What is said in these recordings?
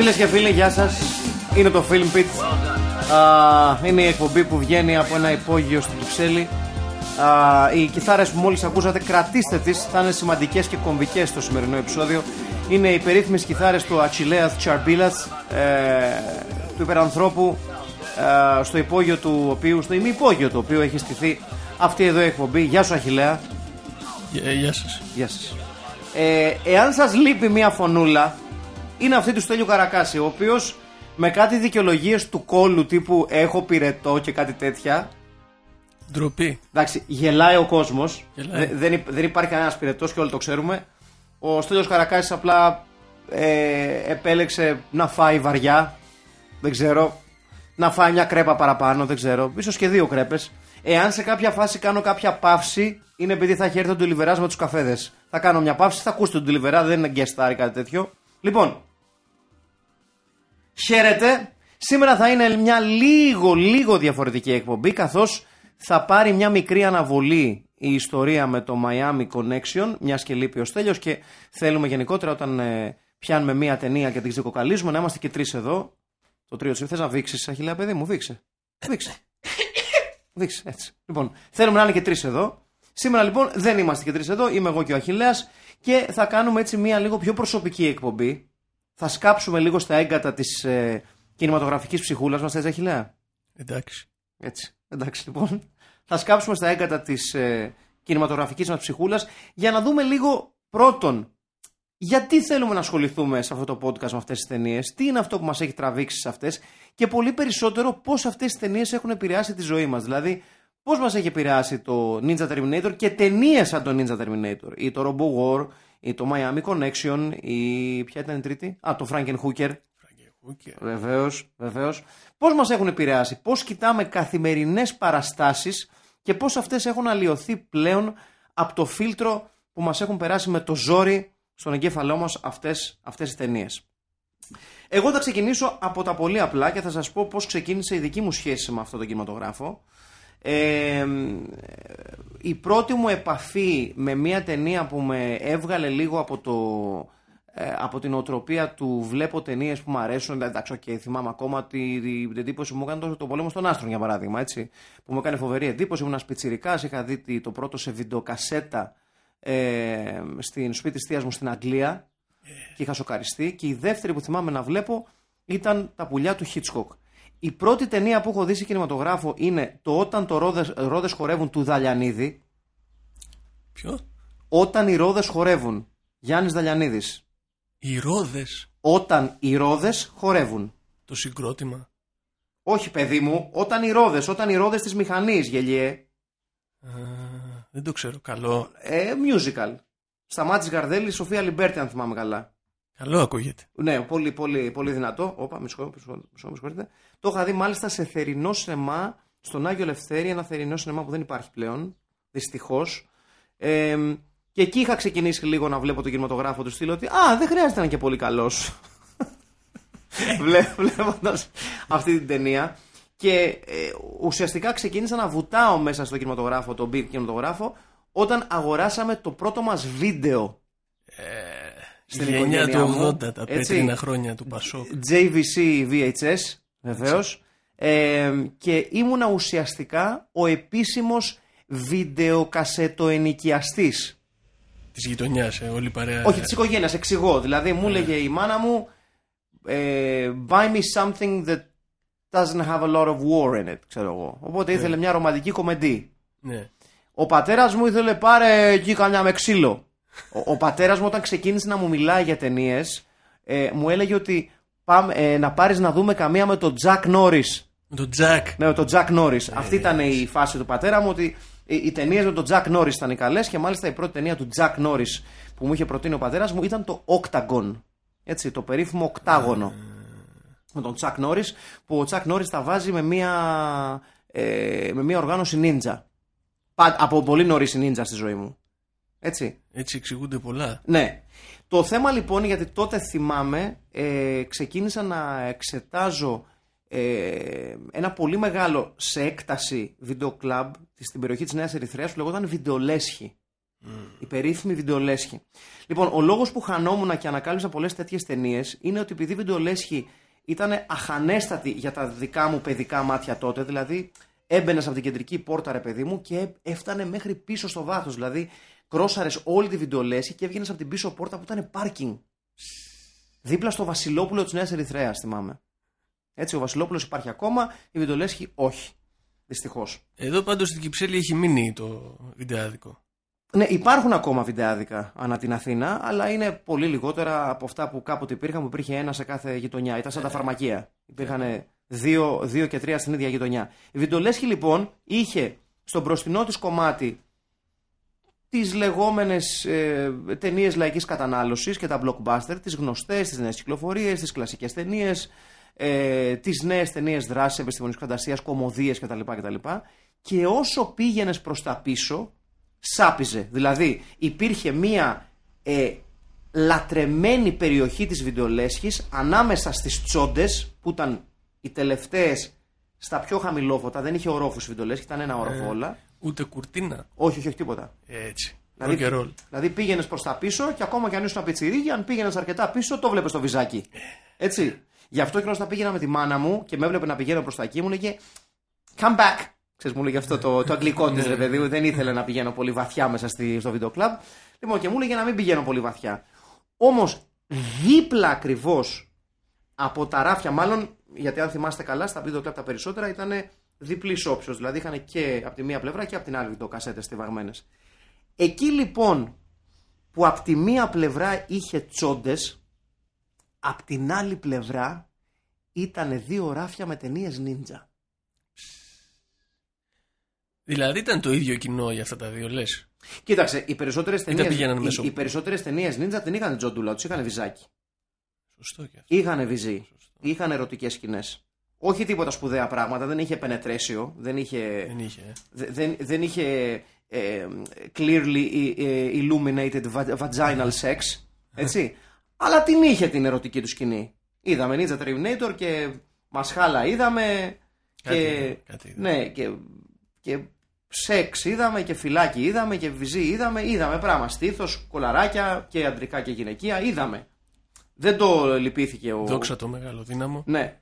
Φίλες και φίλοι, γεια σας. Είναι το Film Pit. Α, είναι η εκπομπή που βγαίνει από ένα υπόγειο στην Κυψέλη. Α, οι κιθάρες που μόλις ακούσατε, κρατήστε τις, θα είναι σημαντικές και κομβικές στο σημερινό επεισόδιο. Είναι οι περίφημες κιθάρες του Achilleas Charbilas, ε, του υπερανθρώπου, ε, στο υπόγειο του οποίου, στο ημιυπόγειο του οποίου έχει στηθεί αυτή εδώ η εκπομπή. Γεια σου Αχιλέα. Γεια, γεια σας. Γεια σας. Ε, εάν σας λείπει μια φωνούλα, είναι αυτή του Στέλιου Καρακάση, ο οποίος με κάτι δικαιολογίες του κόλου τύπου έχω πυρετό και κάτι τέτοια. Ντροπή. Εντάξει, γελάει ο κόσμος. Γελάει. δεν, υπ- δεν υπάρχει κανένας πυρετός και όλοι το ξέρουμε. Ο Στέλιος Καρακάσης απλά ε, επέλεξε να φάει βαριά. Δεν ξέρω. Να φάει μια κρέπα παραπάνω, δεν ξέρω. ίσως και δύο κρέπες. Εάν σε κάποια φάση κάνω κάποια παύση, είναι επειδή θα έχει έρθει ο Ντουλιβερά με τους καφέδες. Θα κάνω μια παύση, θα ακούσετε τον Ντουλιβερά, δεν είναι guest star ή κάτι τέτοιο. Λοιπόν, Χαίρετε. Σήμερα θα είναι μια λίγο λίγο διαφορετική εκπομπή καθώς θα πάρει μια μικρή αναβολή η ιστορία με το Miami Connection μιας και λείπει ο Στέλιος και θέλουμε γενικότερα όταν ε, πιάνουμε μια ταινία και την ξεκοκαλίζουμε να είμαστε και τρεις εδώ. Το τρίο της Θες να βήξεις Αχιλέα παιδί μου, βήξε. Βήξε. Δείξε, έτσι. Λοιπόν, θέλουμε να είναι και τρεις εδώ. Σήμερα λοιπόν δεν είμαστε και τρεις εδώ, είμαι εγώ και ο Αχηλέα και θα κάνουμε έτσι μια λίγο πιο προσωπική εκπομπή. Θα σκάψουμε λίγο στα έγκατα της ε, κινηματογραφικής ψυχούλας μας, θες Αχηλέα. Εντάξει. Έτσι. Εντάξει λοιπόν. Θα σκάψουμε στα έγκατα της ε, κινηματογραφικής μας ψυχούλας για να δούμε λίγο πρώτον γιατί θέλουμε να ασχοληθούμε σε αυτό το podcast με αυτές τις ταινίες, τι είναι αυτό που μας έχει τραβήξει σε αυτές και πολύ περισσότερο πώς αυτές τις ταινίες έχουν επηρεάσει τη ζωή μας. Δηλαδή, πώς μας έχει επηρεάσει το Ninja Terminator και ταινίες σαν το Ninja Terminator, ή το Robo War, ή το Miami Connection, ή. Ποια ήταν η τρίτη; Α, το Franken Hooker. Βεβαίως, βεβαίως. Πώς μας έχουν επηρεάσει, πώς κοιτάμε καθημερινές παραστάσεις και πώς αυτές έχουν αλλοιωθεί πλέον από το φίλτρο που μας έχουν περάσει με το ζόρι στον εγκέφαλό μας αυτές αυτές τι ταινίες. Εγώ θα ξεκινήσω από τα πολύ απλά και θα σας πω πώς ξεκίνησε η δική μου σχέση με αυτό το κινηματογράφο. Ε, η πρώτη μου επαφή με μια ταινία που με έβγαλε λίγο από, το, ε, από την οτροπία του βλέπω ταινίες που μου αρέσουν. Εντάξει, okay, θυμάμαι ακόμα τη, την εντύπωση που μου έκανε το, το πολέμο των άστρων για παράδειγμα. Έτσι, που μου έκανε φοβερή εντύπωση. Ήμουν πιτσιρικά, είχα δει τη- το πρώτο σε βιντεοκασέτα ε, στην σπίτι της θείας μου στην Αγγλία και είχα σοκαριστεί. Και η δεύτερη που θυμάμαι να βλέπω ήταν τα πουλιά του Hitchcock. Η πρώτη ταινία που έχω δει σε κινηματογράφο είναι το Όταν το ρόδες, ρόδες χορεύουν του Δαλιανίδη. Ποιο; Όταν οι ρόδες χορεύουν. Γιάννης Δαλιανίδης. Οι ρόδες. Όταν οι ρόδες χορεύουν. Το συγκρότημα. Όχι παιδί μου, όταν οι ρόδες, όταν οι ρόδες της μηχανής γελοίε. Α, δεν το ξέρω. Καλό. Ε, musical. Σταμάτης Γαρδέλης, Σοφία Αλιμπέρτη αν θυμάμαι καλά. Καλό ακούγεται. Ναι, πολύ, πολύ, πολύ δυνατό. Όπα, με συγχωρείτε, με συγχωρείτε, με συγχωρείτε. Το είχα δει μάλιστα σε θερινό σινεμά στον Άγιο Λευθέρη, ένα θερινό σινεμά που δεν υπάρχει πλέον, δυστυχώς. Ε, και εκεί είχα ξεκινήσει λίγο να βλέπω τον κινηματογράφο του στυλ ότι Α, δεν χρειάζεται να είναι και πολύ καλός. Βλέποντας αυτή την ταινία. Και ε, ουσιαστικά ξεκίνησα να βουτάω μέσα στο κινηματογράφο, τον big κινηματογράφο, όταν αγοράσαμε το πρώτο μας βίντεο Στην στην γενιά οικογένειά του μου, 80, τα έτσι. πέτρινα χρόνια του Πασόκ. JVC VHS, βεβαίως. Ε, και ήμουνα ουσιαστικά ο επίσημος βιντεοκασετοενοικιαστής. Της γειτονιάς, ε, όλη η παρέα. Όχι, της οικογένειας, εξηγώ. Δηλαδή, μου έλεγε η μάνα μου, ε, buy me something that doesn't have a lot of war in it, ξέρω εγώ. Οπότε ήθελε μια ρομαντική κομμεντή. Ναι. Ο πατέρας μου ήθελε πάρε εκεί καμιά με ξύλο. Ο, ο πατέρας μου όταν ξεκίνησε να μου μιλάει για ταινίες, ε, μου έλεγε ότι πάμε, ε, να πάρεις να δούμε καμία με τον Τσακ Νόρις. Με τον Τσακ. Ναι, με τον Τσακ Νόρις. Αυτή ήταν η φάση του πατέρα μου ότι οι, οι ταινίες με τον Τσακ Νόρις ήταν οι καλές και μάλιστα η πρώτη ταινία του Τσακ Νόρις που μου είχε προτείνει ο πατέρας μου ήταν το Octagon. Έτσι, το περίφημο οκτάγωνο. Με τον Τσακ Νόρις που ο Τζακ Νόρις τα βάζει με μία, ε, με μία οργάνωση νίντζα. Πα- Από πολύ νωρίς η νίντζα στη ζωή μου. Έτσι. Έτσι εξηγούνται πολλά. Ναι. Το θέμα λοιπόν, γιατί τότε θυμάμαι, ε, ξεκίνησα να εξετάζω ε, ένα πολύ μεγάλο σε έκταση βίντεο κλαμπ στην περιοχή της Νέας Ερυθρέας που λεγόταν Βιντεολέσχη. Η περίφημη Βιντεολέσχη. Λοιπόν, ο λόγος που χανόμουν και ανακάλυψα πολλές τέτοιες ταινίες είναι ότι επειδή η Βιντεολέσχη ήταν αχανέστατη για τα δικά μου παιδικά μάτια τότε, δηλαδή έμπαινες από την κεντρική πόρτα, ρε παιδί μου, και έφτανε μέχρι πίσω στο βάθος. Δηλαδή, κρόσαρες όλη τη βιντεολέσχη και έβγαινες από την πίσω πόρτα που ήταν πάρκινγκ. Δίπλα στο Βασιλόπουλο της Νέας Ερυθρέας, θυμάμαι. Έτσι, ο Βασιλόπουλος υπάρχει ακόμα, η βιντεολέσχη όχι. Δυστυχώς. Εδώ πάντως στην Κυψέλη έχει μείνει το βιντεάδικο. Ναι, υπάρχουν ακόμα βιντεάδικα ανά την Αθήνα, αλλά είναι πολύ λιγότερα από αυτά που κάποτε υπήρχαν, που υπήρχε ένα σε κάθε γειτονιά. Ήταν σαν τα φαρμακεία. Υπήρχαν δύο, δύο και τρία στην ίδια γειτονιά. Η Βιντολέσχη λοιπόν είχε στο μπροστινό της κομμάτι τις λεγόμενες ε, ταινίες λαϊκής κατανάλωσης και τα blockbuster, τις γνωστές, τις νέες κυκλοφορίες, τις κλασικές ταινίες, ε, τις νέες ταινίες δράσης, επιστημονικής φαντασίας, κομμωδίες κτλ. κτλ. Και όσο πήγαινες προς τα πίσω, σάπιζε. Δηλαδή υπήρχε μία ε, λατρεμένη περιοχή της βιντεολέσχης ανάμεσα στις τσόντες που ήταν οι τελευταίες στα πιο χαμηλόφωτα, δεν είχε ορόφους η βιντεολέσχη, ήταν ένα όροφο όλα. Ούτε κουρτίνα. Όχι, όχι, όχι τίποτα. Έτσι. Δηλαδή, Rock and roll. δηλαδή πήγαινες προς τα πίσω και ακόμα και αν ήσουν πιτσιρίκι, αν πήγαινες αρκετά πίσω, το βλέπει το βυζάκι. Έτσι. Γι' αυτό και όταν πήγαινα με τη μάνα μου και με έβλεπε να πηγαίνω προς τα εκεί, μου λέγε Come back. Ξέρεις, μου λέγε αυτό το, το αγγλικό της, ρε παιδί μου. Δεν ήθελε να πηγαίνω πολύ βαθιά μέσα στη, στο βίντεο κλαμπ. Λοιπόν, και μου έλεγε να μην πηγαίνω πολύ βαθιά. Όμως, δίπλα ακριβώς από τα ράφια, μάλλον γιατί αν θυμάστε καλά, στα βίντεο κλαμπ τα περισσότερα ήταν διπλής όψεως. Δηλαδή είχαν και από τη μία πλευρά και από την άλλη βιντεοκασέτες στιβαγμένες. Εκεί λοιπόν που από τη μία πλευρά είχε τσόντες, από την άλλη πλευρά ήταν δύο ράφια με ταινίες νίντζα. Δηλαδή ήταν το ίδιο κοινό για αυτά τα δύο, λες; Κοίταξε, οι περισσότερες ταινίε. πηγαίνανε Οι, μέσω- οι περισσότερες ταινίες νίντζα την είχαν τζοντούλα, τους είχαν βυζάκι. Σωστό και αυτό. Είχαν βυζί. Είχαν ερωτικές σκηνές. Όχι τίποτα σπουδαία πράγματα, δεν είχε penetration, δεν είχε. Δεν είχε. ε. Δε- δεν, δεν είχε ε, clearly ε, illuminated va- vaginal sex. Έτσι. Αλλά την είχε την ερωτική του σκηνή. Είδαμε Ninja Terminator και Μασχάλα είδαμε. Κάτι και, είδαμε, κάτι είδαμε. ναι, και, και σεξ είδαμε και φυλάκι είδαμε και βυζί είδαμε. Είδαμε πράγμα. Στήθος, κολαράκια και αντρικά και γυναικεία. Είδαμε. Δεν το λυπήθηκε ο. Δόξα το μεγάλο δύναμο. Ναι.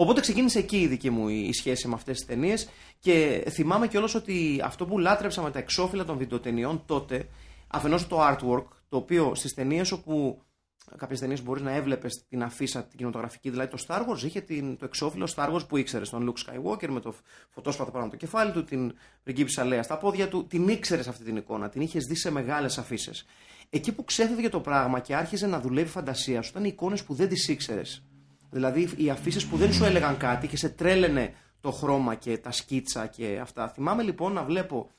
Οπότε ξεκίνησε εκεί η δική μου η σχέση με αυτές τις ταινίες και θυμάμαι κιόλας ότι αυτό που λάτρεψα με τα εξώφυλλα των βιντεοτενιών τότε, αφενός το artwork, το οποίο στις ταινίες όπου κάποιες ταινίες μπορείς να έβλεπες την αφίσα την κινηματογραφική, δηλαδή το Star Wars είχε την, το εξώφυλλο Star Wars που ήξερες, τον Luke Skywalker με το φωτόσπαθο πάνω από το κεφάλι του, την πριγκίπισσα Λέα στα πόδια του, την ήξερες αυτή την εικόνα, την είχες δει σε μεγάλες αφήσει. Εκεί που ξέφευγε το πράγμα και άρχιζε να δουλεύει η φαντασία σου ήταν οι εικόνες που δεν τις ήξερες. Δηλαδή οι αφήσεις που δεν σου έλεγαν κάτι και σε τρέλαινε το χρώμα και τα σκίτσα και αυτά. Θυμάμαι λοιπόν να βλέπω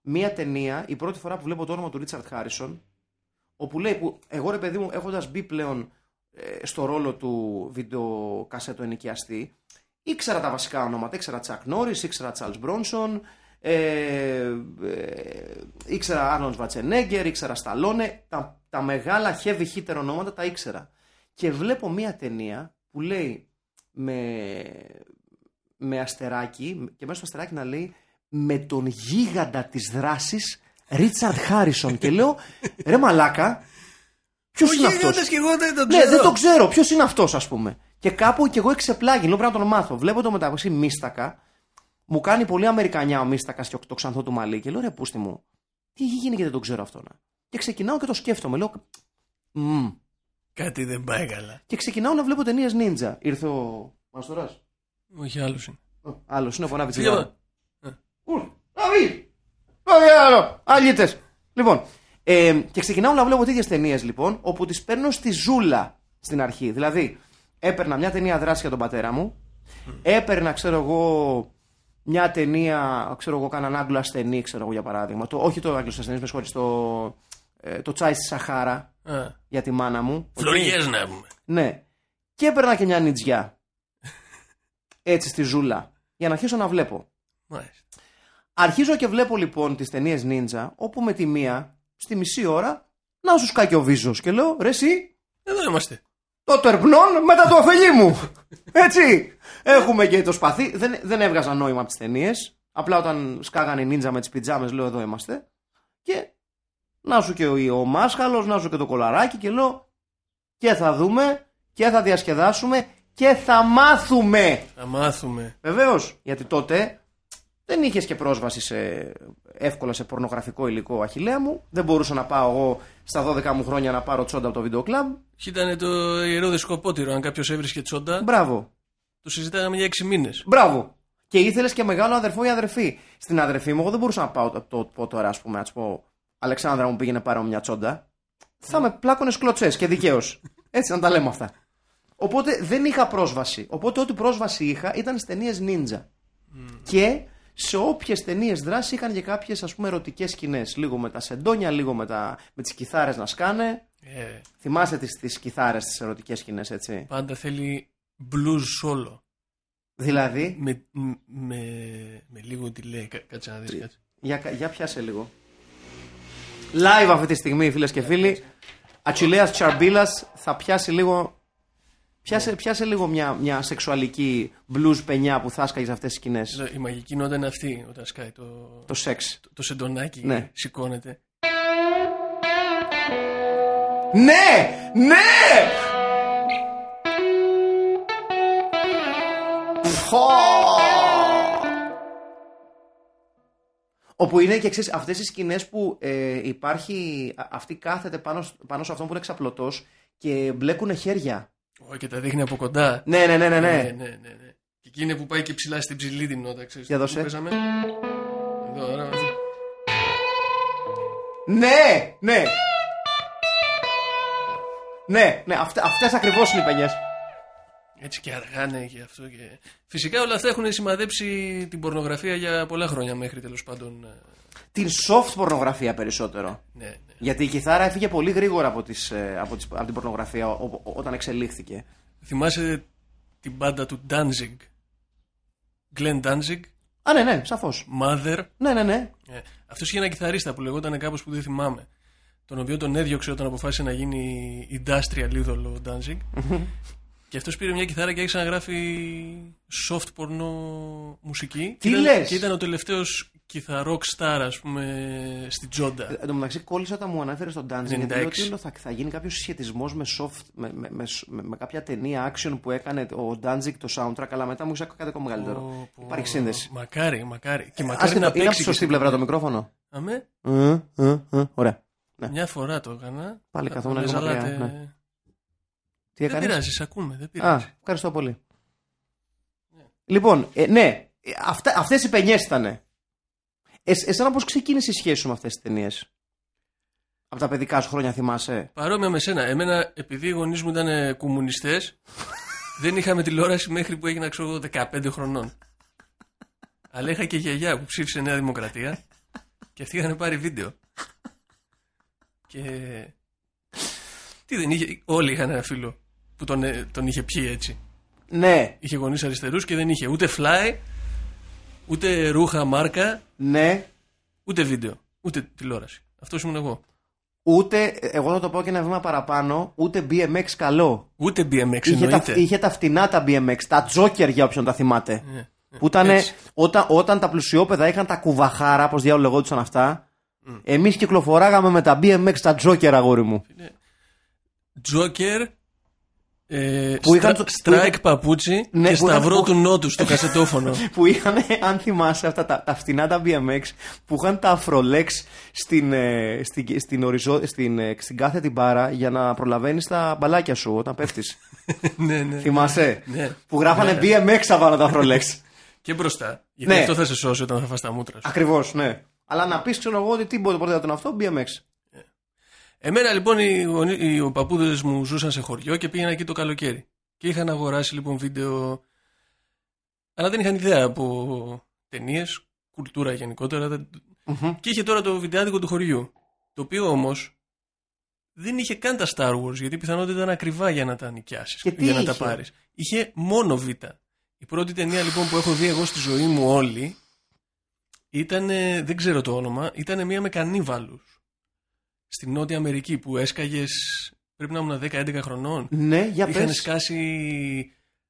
μία ταινία, η πρώτη φορά που βλέπω το όνομα του Ρίτσαρτ Χάρισον, όπου λέει που εγώ ρε παιδί μου έχοντας μπει πλέον ε, στο ρόλο του βίντεο κασέτο ενοικιαστή, ήξερα τα βασικά ονόματα, ήξερα Τσακ Νόρις, ήξερα Τσάλς Μπρόνσον, ε, ε, ήξερα Άρνον Βατσενέγκερ, ήξερα Σταλόνε, τα, τα μεγάλα heavy hitter ονόματα τα ήξερα. Και βλέπω μία ταινία που λέει με, με αστεράκι και μέσα στο αστεράκι να λέει με τον γίγαντα της δράσης Ρίτσαρντ Χάρισον και λέω ρε μαλάκα ποιος Ο είναι αυτός; γίγαντας και εγώ δεν τον ναι, ξέρω. δεν το ξέρω. Ποιος είναι αυτός, ας πούμε. Και κάπου και εγώ εξεπλάγει. Λέω πρέπει να τον μάθω. Βλέπω το μεταξύ μίστακα. Μου κάνει πολύ Αμερικανιά ο μίστακας και το ξανθό του μαλλί. Και λέω ρε, πούστη μου, τι έχει γίνει και δεν τον ξέρω αυτό να. Και ξεκινάω και το σκέφτομαι. Λέω. «Μμμ». Κάτι δεν πάει καλά. Και ξεκινάω να βλέπω ταινίες Ninja. Ήρθε ο Μαστοράς. Όχι άλλος είναι. Άλλος είναι ο φωνάβη Φύγε εδώ. Αλίτε. Λοιπόν, ε, και ξεκινάω να βλέπω τέτοιες ταινίες λοιπόν, όπου τις παίρνω στη ζούλα στην αρχή. Δηλαδή, έπαιρνα μια ταινία δράση για τον πατέρα μου, έπαιρνα, ξέρω εγώ, μια ταινία, ξέρω εγώ, κάναν Άγγλος ασθενή, ξέρω εγώ για παράδειγμα. Το, όχι το Άγγλος ασθενής, με συγχωρείτε, το, ε, το τσάι στη Σαχάρα Α, για τη μάνα μου. Φλωριές να πούμε. Ναι. Και έπαιρνα και μια νιτζιά. Έτσι στη ζούλα. Για να αρχίσω να βλέπω. Μάλιστα. Αρχίζω και βλέπω λοιπόν τις ταινίες Ninja, όπου με τη μία, στη μισή ώρα, να σου σκάει και ο Βίζος. Και λέω, ρε, εσύ, Εδώ είμαστε. το τερπνών μετά το αφελί μου. Έτσι. Έχουμε και το σπαθί. Δεν, δεν έβγαζα νόημα από τις ταινίες. Απλά όταν σκάγανε οι Ninja με τις πιτζάμες, λέω, εδώ είμαστε. Και να σου και ο, ο μάσχαλος, να σου και το κολαράκι. Και λέω, και θα δούμε, και θα διασκεδάσουμε, και θα μάθουμε. Θα μάθουμε. Βεβαίως, γιατί τότε δεν είχες και πρόσβαση σε, εύκολα σε πορνογραφικό υλικό αχηλέα μου. Δεν μπορούσα να πάω εγώ στα 12 μου χρόνια να πάρω τσόντα από το βίντεο κλαμπ. Και ήταν το ιερό δεσκοπότηρο. Αν κάποιος έβρισκε τσόντα, Μπράβο. το συζητάγαμε για 6 μήνες. Μπράβο. Και ήθελες και μεγάλο αδερφό ή αδερφή. Στην αδερφή μου, εγώ δεν μπορούσα να πάω το, το, πω τώρα, ας πούμε, να της πω Αλεξάνδρα μου πήγαινε πάρω μια τσόντα. Θα με πλάκωνες κλωτσές και δικαίως. Έτσι να τα λέμε αυτά. Οπότε δεν είχα πρόσβαση. Οπότε ό,τι πρόσβαση είχα ήταν στις ταινίες Ninja. Και σε όποιες ταινίες δράση είχαν και κάποιες ας πούμε ερωτικές σκηνές. Λίγο με τα σεντόνια, λίγο με, τα, με τις κιθάρες να σκάνε. Ε, Θυμάστε τις τις κιθάρες, τις ερωτικές σκηνές, έτσι; πάντα θέλει blues solo. Δηλαδή, Με, με, με λίγο delay. Κα- Κάτσε να δεις, κάτσε. για, για πιάσε λίγο. Live αυτή τη στιγμή, φίλες και φίλοι. Ατσιλέα Τσαρμπίλας θα πιάσει λίγο. Πιάσε, πιάσε λίγο μια, μια σεξουαλική blues πενιά που θα έσκαγε αυτές τις σκηνές. Λέω, Η μαγική νότα είναι αυτή όταν σκάει το, Το σεξ. το, το σεντονάκι. Ναι. Σηκώνεται. Ναι! Ναι! Φω! Όπου είναι και εξής, αυτές οι σκηνές που ε, υπάρχει, α- αυτή κάθεται πάνω, σ- πάνω σε αυτόν που είναι εξαπλωτός και μπλέκουνε χέρια. Ω, και τα δείχνει από κοντά. Ναι, ναι, ναι, ναι. ναι, ναι. ναι, ναι, ναι. Και εκεί είναι που πάει και ψηλά στην ψηλή την νότα, ξέρεις. Για Πού δώσε. παίζαμε; Εδώ, ωραία. Ναι, ναι. Ναι, ναι, αυτε, αυτές ακριβώς είναι οι πενιές. Έτσι και αργάνε και αυτό. Και... Φυσικά όλα αυτά έχουν σημαδέψει την πορνογραφία για πολλά χρόνια μέχρι τέλος πάντων. ε, Την soft πορνογραφία περισσότερο. Ναι, ναι. Γιατί η κιθάρα έφυγε πολύ γρήγορα από, τις, ε, από, τις, από την πορνογραφία ο- ο- όταν εξελίχθηκε. Θυμάσαι την μπάντα του Danzig; Glenn Danzig, Α, ναι, ναι, σαφώς. Mother. Ναι, ναι, ναι. Ε, Αυτός είχε ένα κιθαρίστα που λεγόταν κάπως που δεν θυμάμαι. Τον οποίο τον έδιωξε όταν αποφάσισε να γίνει industrial είδωλο ο Danzig. Και αυτός πήρε μια κιθάρα και άρχισε να γράφει soft porno μουσική. Τι και ήταν, λες; Και ήταν ο τελευταίος κιθαρόκ star, ας πούμε, στην Τζόντα. Εν τω μεταξύ, κόλλησα όταν μου ανέφερες στον Dancing. 96. Γιατί λέω ότι λέω, θα, θα γίνει κάποιος συσχετισμός με, soft, με, με, με, με, με κάποια ταινία action που έκανε ο Danzig το soundtrack, αλλά μετά μου είσαι κάτι ακόμα μεγαλύτερο. Πω, πω. Υπάρχει σύνδεση. Μακάρι, μακάρι. Και μακάρι Άσχετο, να είναι από παίξει. τη σωστή και πλευρά το στην- μικρόφωνο. Αμέ, Ε, ε, ε, Ωραία. μια φορά το έκανα. Πάλι Θα καθόμουν με λίγο μακριά, ζαλάτε. ναι. Τι Δεν έκανε; πειράζει, σ' ακούμε, δεν Α, πειράζει. ευχαριστώ πολύ. Λοιπόν, ε, ναι, ε, αυτά, αυτές οι πενιές ήτανε. Ε, εσένα πώς ξεκίνησε η σχέση σου με αυτές τις ταινίες; Από τα παιδικά σου χρόνια θυμάσαι; Παρόμοια με σένα. Εμένα, επειδή οι γονείς μου ήταν κομμουνιστές, δεν είχαμε τηλεόραση μέχρι που έγινα, ξέρω εγώ, 15 χρονών. Αλλά είχα και γιαγιά που ψήφισε Νέα Δημοκρατία και αυτοί είχαν πάρει βίντεο. Και. Τι δεν είχε. Όλοι είχαν ένα φίλο που τον, ε, τον είχε πιει έτσι. Ναι, Είχε γονείς αριστερούς και δεν είχε ούτε fly, ούτε ρούχα μάρκα, ναι, ούτε βίντεο, ούτε τηλεόραση. Αυτό ήμουν εγώ. ούτε, εγώ θα το πω και ένα βήμα παραπάνω, ούτε BMX καλό. Ούτε BMX Είχε τα, εννοείται. είχε τα φτηνά τα BMX, τα Joker για όποιον τα θυμάται. Ναι. Που ήταν έτσι. όταν, όταν τα πλουσιόπεδα είχαν τα κουβαχάρα, πώ διάλογο λεγόντουσαν αυτά. Εμείς κυκλοφοράγαμε με τα BMX τα Joker, αγόρι μου. Τζόκερ, ε, Που είχαν στρα- το- Στράικ που είχαν- παπούτσι Ναι, και που είχαν- σταυρό που- του Νότου στο κασετόφωνο. που είχαν, αν θυμάσαι, αυτά τα, τα φτηνά τα BMX που είχαν τα αφρολέξ στην, ε, στην, στην, οριζό, στην, ε, στην κάθετη μπάρα για να προλαβαίνεις τα μπαλάκια σου όταν πέφτεις. ναι, ναι. Θυμάσαι; Ναι. Που γράφανε Ναι. BMX απάνω τα αφρολέξ. Και μπροστά. Γιατί Ναι. αυτό θα σε σώσει όταν θα φας τα μούτρα σου. Ακριβώς, ναι. Αλλά να πεις, ξέρω εγώ, ότι τι μπορεί να τον αυτό, BMX. Εμένα λοιπόν οι, γονεί- οι ο παππούδες μου ζούσαν σε χωριό και πήγαινα εκεί το καλοκαίρι. Και είχαν αγοράσει λοιπόν βίντεο. Αλλά δεν είχαν ιδέα από ταινίες, κουλτούρα γενικότερα. δεν- Μμμ. Και είχε τώρα το βιντεάδικο του χωριού. Το οποίο όμως δεν είχε καν τα Star Wars γιατί πιθανότητα ήταν ακριβά για να τα νοικιάσεις. Και τι Για να τα είχε; πάρεις. Είχε μόνο Β. Η πρώτη ταινία λοιπόν που έχω δει εγώ στη ζωή μου όλη ήταν, δεν ξέρω το όνομα, ήταν μία με κανίβαλους στη Νότια Αμερική που έσκαγες, πρέπει να ήμουν 10-11 χρονών. Ναι, για Είχαν πες. σκάσει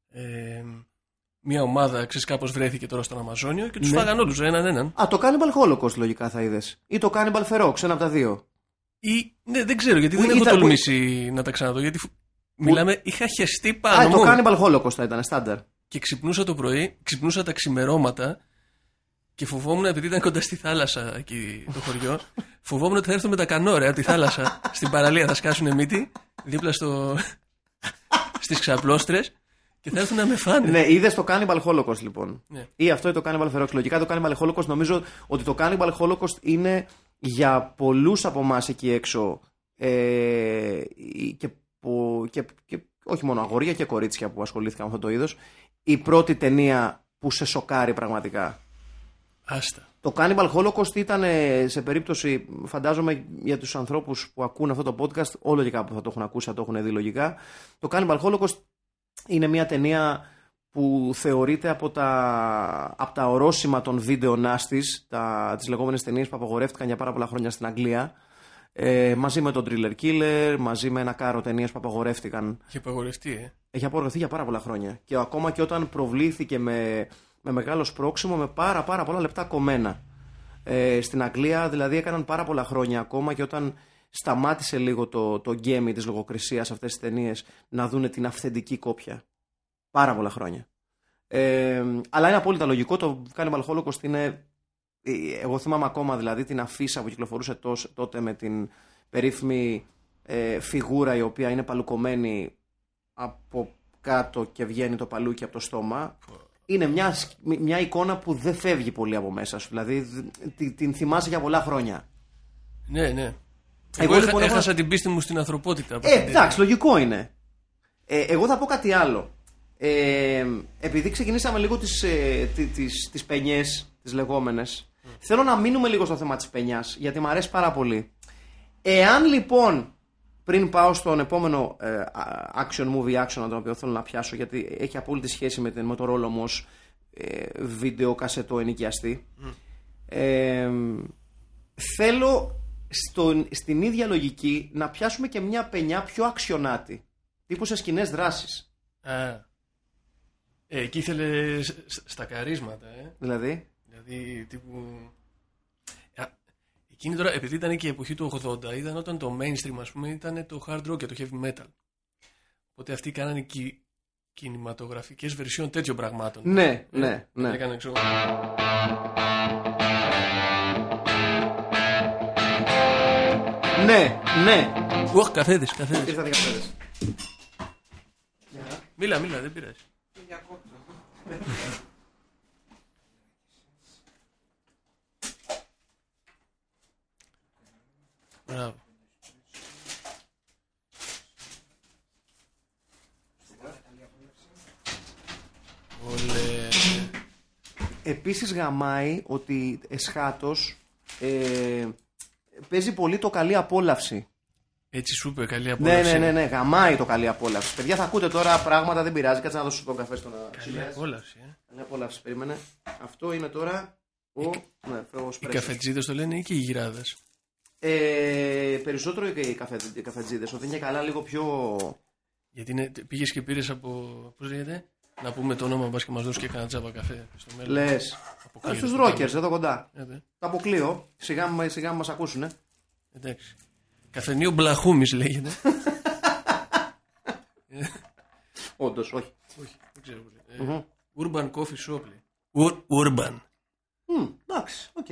ε, μία ομάδα, ξέρεις κάπως βρέθηκε τώρα στον Αμαζόνιο και τους Ναι. φάγαν όλους έναν έναν. Α, το Cannibal Holocaust λογικά θα είδες. Ή το Cannibal Ferox, ένα από τα δύο. Ή, ναι, δεν ξέρω γιατί Που δεν έχω ήταν- τολμήσει να τα ξαναδώ γιατί φου- μιλάμε, είχα χεστεί Α, πάνω το μου Cannibal Holocaust θα ήταν, στάνταρ. και ξυπνούσα το πρωί, ξυπνούσα τα ξημερώματα και φοβόμουν, επειδή ήταν κοντά στη θάλασσα εκεί το χωριό, φοβόμουν ότι θα έρθουν με τα κανόρια από τη θάλασσα στην παραλία. Θα σκάσουν μύτη δίπλα στο... στις ξαπλώστρες και θα έρθουν να με φάνε. Ναι, είδες το Cannibal Holocaust λοιπόν. Ναι. Ή αυτό ή το Cannibal Ferox. Λογικά το Cannibal Holocaust νομίζω ότι το Cannibal Holocaust είναι για πολλούς από εμάς εκεί έξω ε, και, που- και, και όχι μόνο αγόρια και κορίτσια που ασχολήθηκαν με αυτό το είδος, η πρώτη ταινία που σε σοκάρει πραγματικά. Άστα. Το Cannibal Holocaust ήταν ε, σε περίπτωση, φαντάζομαι για τους ανθρώπους που ακούν αυτό το podcast, όλο και κάπου θα το έχουν ακούσει, θα το έχουν δει λογικά. Το Cannibal Holocaust είναι μια ταινία που θεωρείται από τα, από τα ορόσημα των βίντεο νάστης, τα, τις λεγόμενες ταινίες που απαγορεύτηκαν για πάρα πολλά χρόνια στην Αγγλία, ε, μαζί με τον Thriller Killer, μαζί με ένα κάρο ταινίες που απαγορεύτηκαν Είχε απαγορευτεί, ε. έχει απογραφεί για πάρα πολλά χρόνια. Και ακόμα και όταν προβλήθηκε με, με μεγάλο σπρόξιμο, με πάρα πάρα πολλά λεπτά κομμένα. Ε, στην Αγγλία δηλαδή έκαναν πάρα πολλά χρόνια ακόμα και όταν σταμάτησε λίγο το, το γκέμι της λογοκρισίας αυτές τις ταινίες να δούνε την αυθεντική κόπια. Πάρα πολλά χρόνια. Ε, αλλά είναι απόλυτα λογικό. Το Cannibal Holocaust είναι. ε, Εγώ θυμάμαι ακόμα δηλαδή την αφίσα που κυκλοφορούσε τόσ- τότε με την περίφημη ε, φιγούρα η οποία είναι παλουκωμένη από κάτω και βγαίνει το παλούκι από το στόμα. Είναι μια, σκ- μια εικόνα που δεν φεύγει πολύ από μέσα σου. Δηλαδή δ- την, την θυμάσαι για πολλά χρόνια. Ναι, ναι. Εγώ, Εγώ, έχα- λοιπόν, έχω- έχασα την πίστη μου στην ανθρωπότητα. από Ε, αυτή την εντάξει, λογικό είναι. Ε, εγώ θα πω κάτι άλλο. Ε, επειδή ξεκινήσαμε λίγο τις, ε, τι- τις, τις παινιές, τις λεγόμενες, θέλω να μείνουμε λίγο στο θέμα της παινιάς, γιατί μου αρέσει πάρα πολύ. Εάν λοιπόν, πριν πάω στον επόμενο ε, α- action movie action, τον οποίο θέλω να πιάσω, γιατί έχει απόλυτη σχέση με, την, με το ρόλο μου ως ε, βίντεο κασετό ενοικιαστή, ε, θέλω στον, στην ίδια λογική να πιάσουμε και μια παινιά πιο αξιονάτη. Τύπου σε σκηνές δράσει. Α. Ε, εκεί ήθελες σ- σ- στα καρίσματα, ε. Δηλαδή; Δηλαδή, τύπου. Α, εκείνη τώρα, επειδή ήταν και η εποχή του 80, ήταν όταν το mainstream, ας πούμε, ήταν το hard rock και το heavy metal. Οπότε αυτοί κάνανε κι κινηματογραφικές βερσιόν τέτοιων πραγμάτων. Ναι, Ε, ναι, ναι. Έκανε, ξέρω, Ναι, ναι. Οχ, καφέδες, καφέδες. Ήρθατε οι καφέδες. Μίλα, μίλα, δεν πειράζει. Μπράβο. Ολέ. Επίσης γαμάει ότι εσχάτως ε, παίζει πολύ το καλή απόλαυση. Έτσι σου είπε, καλή Ναι, απόλαυση. ναι, ναι, ναι, γαμάει το καλή απόλαυση. Παιδιά θα ακούτε τώρα πράγματα, δεν πειράζει. Κάτσε να δώσω τον καφέ στον Καλή απόλαυση, ε. Καλή απόλαυση, περίμενε. Αυτό είναι τώρα ο. Ναι, φρέγος Οι σπρέσο. καφετζίδες το λένε ή και οι γυράδες. Ε, περισσότερο και οι καφε, καφετζίδε. Ότι είναι καλά λίγο πιο. Γιατί είναι, πήγες και πήρες από, πώς λέγεται, Να πούμε το όνομα μας και μας δώσεις και κανένα τζάμπα καφέ στο μέλλον. Λες. Αποκλείω. Στους ρόκερς εδώ κοντά. Ε, δε. Τα αποκλείω. Σιγά μου σιγά μας ακούσουν. Εντάξει. Καφενείο Μπλαχούμης λέγεται. Όντως, όχι. Όχι, δεν ξέρω. πώς λέγεται. Ε, Urban Coffee Shop. λέει. Ur- Urban. Μμ, Εντάξει, οκ.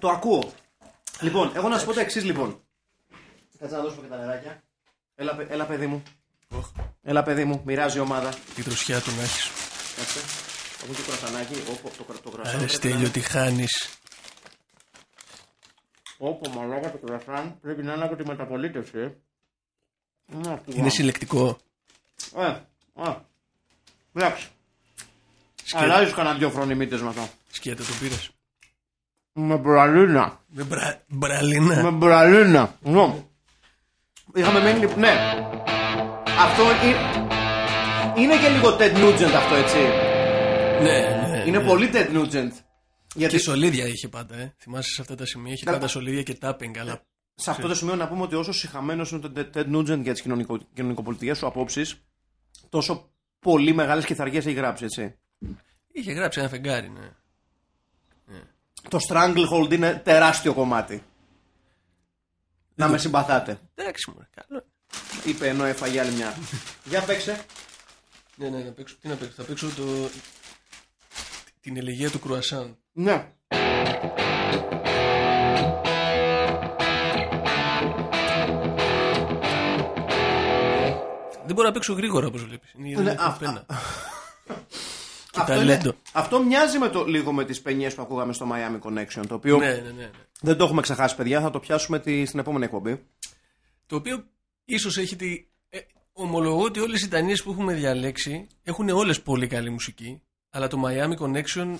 Το ακούω. Λοιπόν, εγώ να σου πω το εξής λοιπόν. Κάτσε να δώσουμε και τα νεράκια. Έλα, παι- έλα παιδί μου. Οχ, Έλα παιδί μου, μοιράζει η ομάδα. τη δροσιά του να έχεις. Κάτσε. Έχω και κρασανάκι. Όπο, το, κρα- το κρασάν. Άρε πρέπει Στέλιο, να- τι χάνεις. Όπο, μαλάκα το κρασάν πρέπει να είναι από τη μεταπολίτευση. ε. Να, τι Είναι βάμε. συλλεκτικό. Ε, α. Εντάξει. Σκέτε, Αλλάζεις κανένα δυο φρονιμίτες με αυτό. σκέτε το πήρες. Με μπραλίνα. Με μπρα... μπραλίνα. Με μπραλίνα. Ναι. Είχαμε μείνει. λιπ- Ναι. Αυτό είναι. Είναι και λίγο Ted Nugent αυτό, έτσι. Ναι, ναι. Είναι ναι. πολύ Ted Nugent. Γιατί Και σολίδια είχε πάντα, ε. Θυμάσαι σε αυτά τα σημεία. Είχε Καλά. πάντα σολίδια και τάπινγκ, αλλά. σε αυτό το σημείο να πούμε ότι όσο συχαμένος είναι το Ted Nugent για τις κοινωνικοπολιτικές σου απόψεις, τόσο πολύ μεγάλες κυθαριέ έχει γράψει, έτσι. Είχε γράψει ένα φεγγάρι, ναι. Το Stranglehold είναι τεράστιο κομμάτι. Να με συμπαθάτε, Εντάξει, μου, καλό. είπε ενώ έφαγε άλλη μια. Για παίξε. Ναι, ναι, να παίξω. Τι να παίξω, θα παίξω το. Την ελεγία του κρουασάν. Ναι. Δεν μπορώ να παίξω γρήγορα όπως βλέπεις. Είναι η Ναι, ιδέα α, πένα. Αυτό, ταλέντο. είναι- αυτό μοιάζει με το, λίγο με τις παινιές που ακούγαμε στο Miami Connection, το οποίο ναι, ναι, ναι, ναι. δεν το έχουμε ξεχάσει παιδιά, θα το πιάσουμε τη, στην επόμενη εκπομπή. Το οποίο ίσως έχει τη. Ε, ομολογώ ότι όλες οι ταινίε που έχουμε διαλέξει έχουν όλες πολύ καλή μουσική. Αλλά το Miami Connection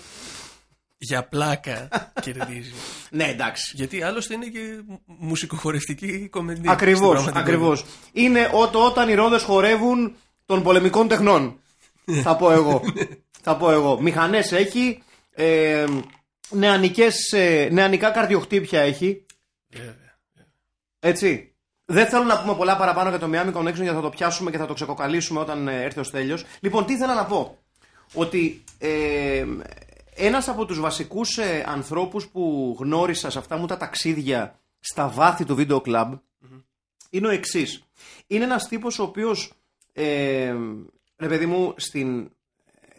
για πλάκα κερδίζει. Ναι, εντάξει. Γιατί άλλωστε είναι και μου- μουσικοχορευτική κομμεντή. Ακριβώς, στην πραγματικότητα. ακριβώς. Είναι ό, το όταν οι ρόδες χορεύουν των πολεμικών τεχνών. θα πω εγώ. θα πω εγώ. Μηχανές έχει, ε, νεανικές, ε, νεανικά καρδιοχτύπια έχει. Βέβαια. Έτσι. Δεν θέλω να πούμε πολλά παραπάνω για το Miami Connection γιατί θα το πιάσουμε και θα το ξεκοκαλίσουμε όταν ε, έρθει ο Στέλιος. Λοιπόν, τι ήθελα να πω. Ότι ε, ένας από τους βασικούς ε, ανθρώπους που γνώρισα σε αυτά μου τα ταξίδια στα βάθη του βίντεο κλαμπ είναι ο εξής. Είναι ένας τύπος ο οποίος, ε, ρε παιδί μου, στην,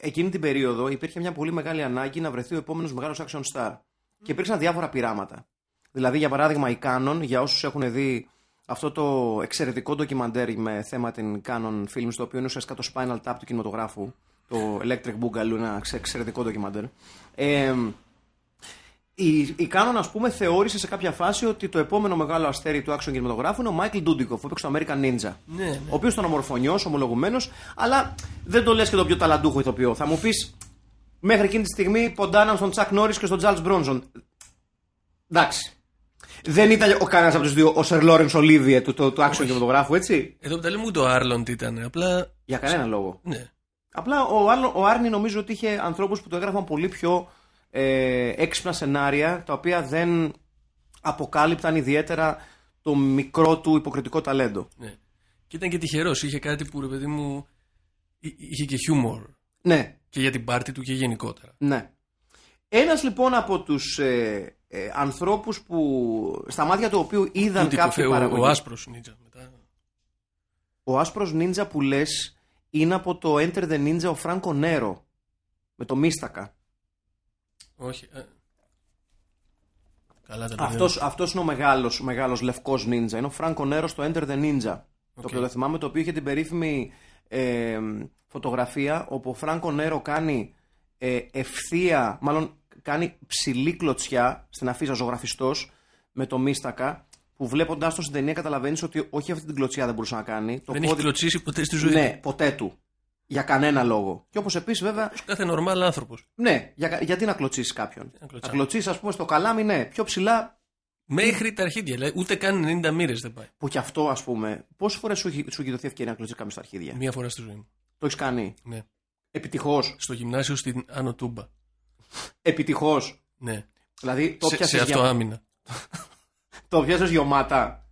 εκείνη την περίοδο υπήρχε μια πολύ μεγάλη ανάγκη να βρεθεί ο επόμενος μεγάλος action star. Και υπήρξαν διάφορα πειράματα. Δηλαδή, για παράδειγμα, η Canon, για όσους έχουν δει αυτό το εξαιρετικό ντοκιμαντέρ με θέμα την Canon Films, το οποίο είναι ουσιαστικά το Spinal Tap του κινηματογράφου, το Electric Boogaloo, ένα εξε- εξαιρετικό ντοκιμαντέρ. Ε, η, η Canon, ας πούμε, θεώρησε σε κάποια φάση ότι το επόμενο μεγάλο αστέρι του action κινηματογράφου είναι ο Michael Dudikoff, που έπαιξε το American Ninja. Ναι, ναι. Ο οποίος ήταν ομορφωνιός, ομολογουμένος, αλλά δεν το λες και το πιο ταλαντούχο ηθοποιό. Θα μου πεις, μέχρι εκείνη τη στιγμή ποντάναν στον Τσακ Νόρι και στον Τζάλτ Μπρόνζον. Εντάξει. Δεν ήταν ο κανένας από τους δύο ο Σερ Λόρεν Ολίβιε του, του, του action κινηματογράφου, έτσι; Εδώ που τα λέμε ούτε ο Άρλοντ ήταν. Απλά. Για κανένα λόγο. Ναι. Απλά ο, Άρνο- ο Άρνη νομίζω ότι είχε ανθρώπους που το έγραφαν πολύ πιο ε, έξυπνα σενάρια, τα οποία δεν αποκάλυπταν ιδιαίτερα το μικρό του υποκριτικό ταλέντο. ναι. Και ήταν και τυχερός. Είχε κάτι που ρε παιδί μου. εί- είχε και χιούμορ. Ναι, Και για την πάρτη του και γενικότερα. Ναι. Ένας λοιπόν από τους ε, ε, ανθρώπους που στα μάτια του οποίου είδαν Τούτη κάποιοι κοφέ, ο, παραγωγή. ο άσπρος νίτσα μετά. Ο άσπρος νίντζα που λες είναι από το Enter the Ninja ο Φράνκο Νέρο. Με το Μίστακα. Όχι. ε. Καλά τα Αυτός, αυτός είναι ο μεγάλος, ο μεγάλος λευκός νίντζα. Είναι ο Φράνκο Νέρο στο Enter the Ninja. Το οποίο το θυμάμαι, το οποίο είχε την περίφημη ε, φωτογραφία όπου ο Φράνκο Νέρο κάνει ε, ευθεία, μάλλον κάνει ψηλή κλωτσιά στην αφίσα ζωγραφιστός με το Μίστακα που βλέποντάς το στην ταινία καταλαβαίνεις ότι όχι αυτή την κλωτσιά δεν μπορούσε να κάνει. Το Δεν έχει πόδι- κλωτσίσει ποτέ στη ζωή. Ναι, ποτέ του. Για κανένα λόγο. Και όπως επίσης βέβαια του. Κάθε νορμάλ άνθρωπος. ναι, για, γιατί να κλωτσίσεις κάποιον. να Να κλωτσάει. κλωτσίσεις, ας πούμε, στο καλάμι, ναι. Πιο ψηλά, Μέχρι τα αρχίδια. Δηλαδή, ούτε καν 90 μοίρες δεν πάει. που κι αυτό, ας πούμε. Πόσες φορές σου, έχει- σου έχει δοθεί ευκαιρία να κλωτσίσεις κάποιο στα αρχίδια; Μία φορά στη ζωή μου. Το έχεις κάνει; Ναι. Επιτυχώς; Στο γυμνάσιο στην Άνω Τούμπα. Επιτυχώς; Ναι. Δηλαδή το σε, σε πιάσες αυτό για... άμυνα. το πιάσες γιωμάτα.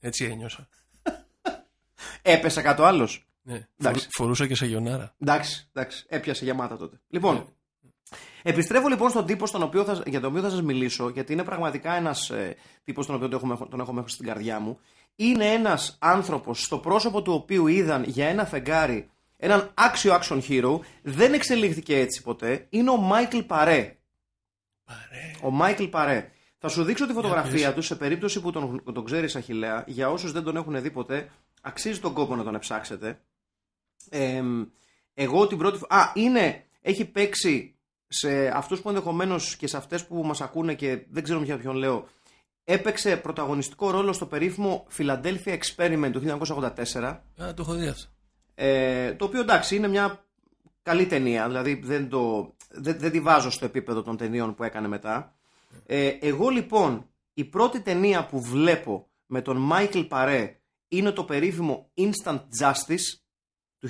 Έτσι ένιωσα. Έπεσε κάτω άλλος. Ναι. Εντάξει. Φορ- Φορούσα και σαγιονάρα. Εντάξει, εντάξει, έπιασε γεμάτα τότε. Λοιπόν, Ναι. επιστρέφω λοιπόν στον τύπο στον οποίο θα, για τον οποίο θα σας μιλήσω, γιατί είναι πραγματικά ένας ε, τύπος τον οποίο τον έχω, τον έχω μες στην καρδιά μου. Είναι ένας άνθρωπος στο πρόσωπο του οποίου είδαν για ένα φεγγάρι έναν άξιο action hero. Δεν εξελίχθηκε έτσι ποτέ. Είναι ο Μάικλ Παρέ. Παρέ. Ο Μάικλ Παρέ. Θα σου δείξω τη φωτογραφία πες. του σε περίπτωση που τον, τον ξέρεις Αχηλέα. Για όσους δεν τον έχουν δει ποτέ, αξίζει τον κόπο να τον εψάξετε. Ε, εγώ την πρώτη φορά. Α, είναι. Έχει παίξει σε αυτούς που ενδεχομένως και σε αυτές που μας ακούνε και δεν ξέρω για ποιον λέω. Έπαιξε πρωταγωνιστικό ρόλο στο περίφημο Philadelphia Experiment του 1984. Α, το έχω δει αυτό. Ε, το οποίο εντάξει είναι μια καλή ταινία, δηλαδή δεν, το, δεν, δεν τη βάζω στο επίπεδο των ταινίων που έκανε μετά. Ε, εγώ λοιπόν η πρώτη ταινία που βλέπω με τον Μάικλ Παρέ είναι το περίφημο Instant Justice του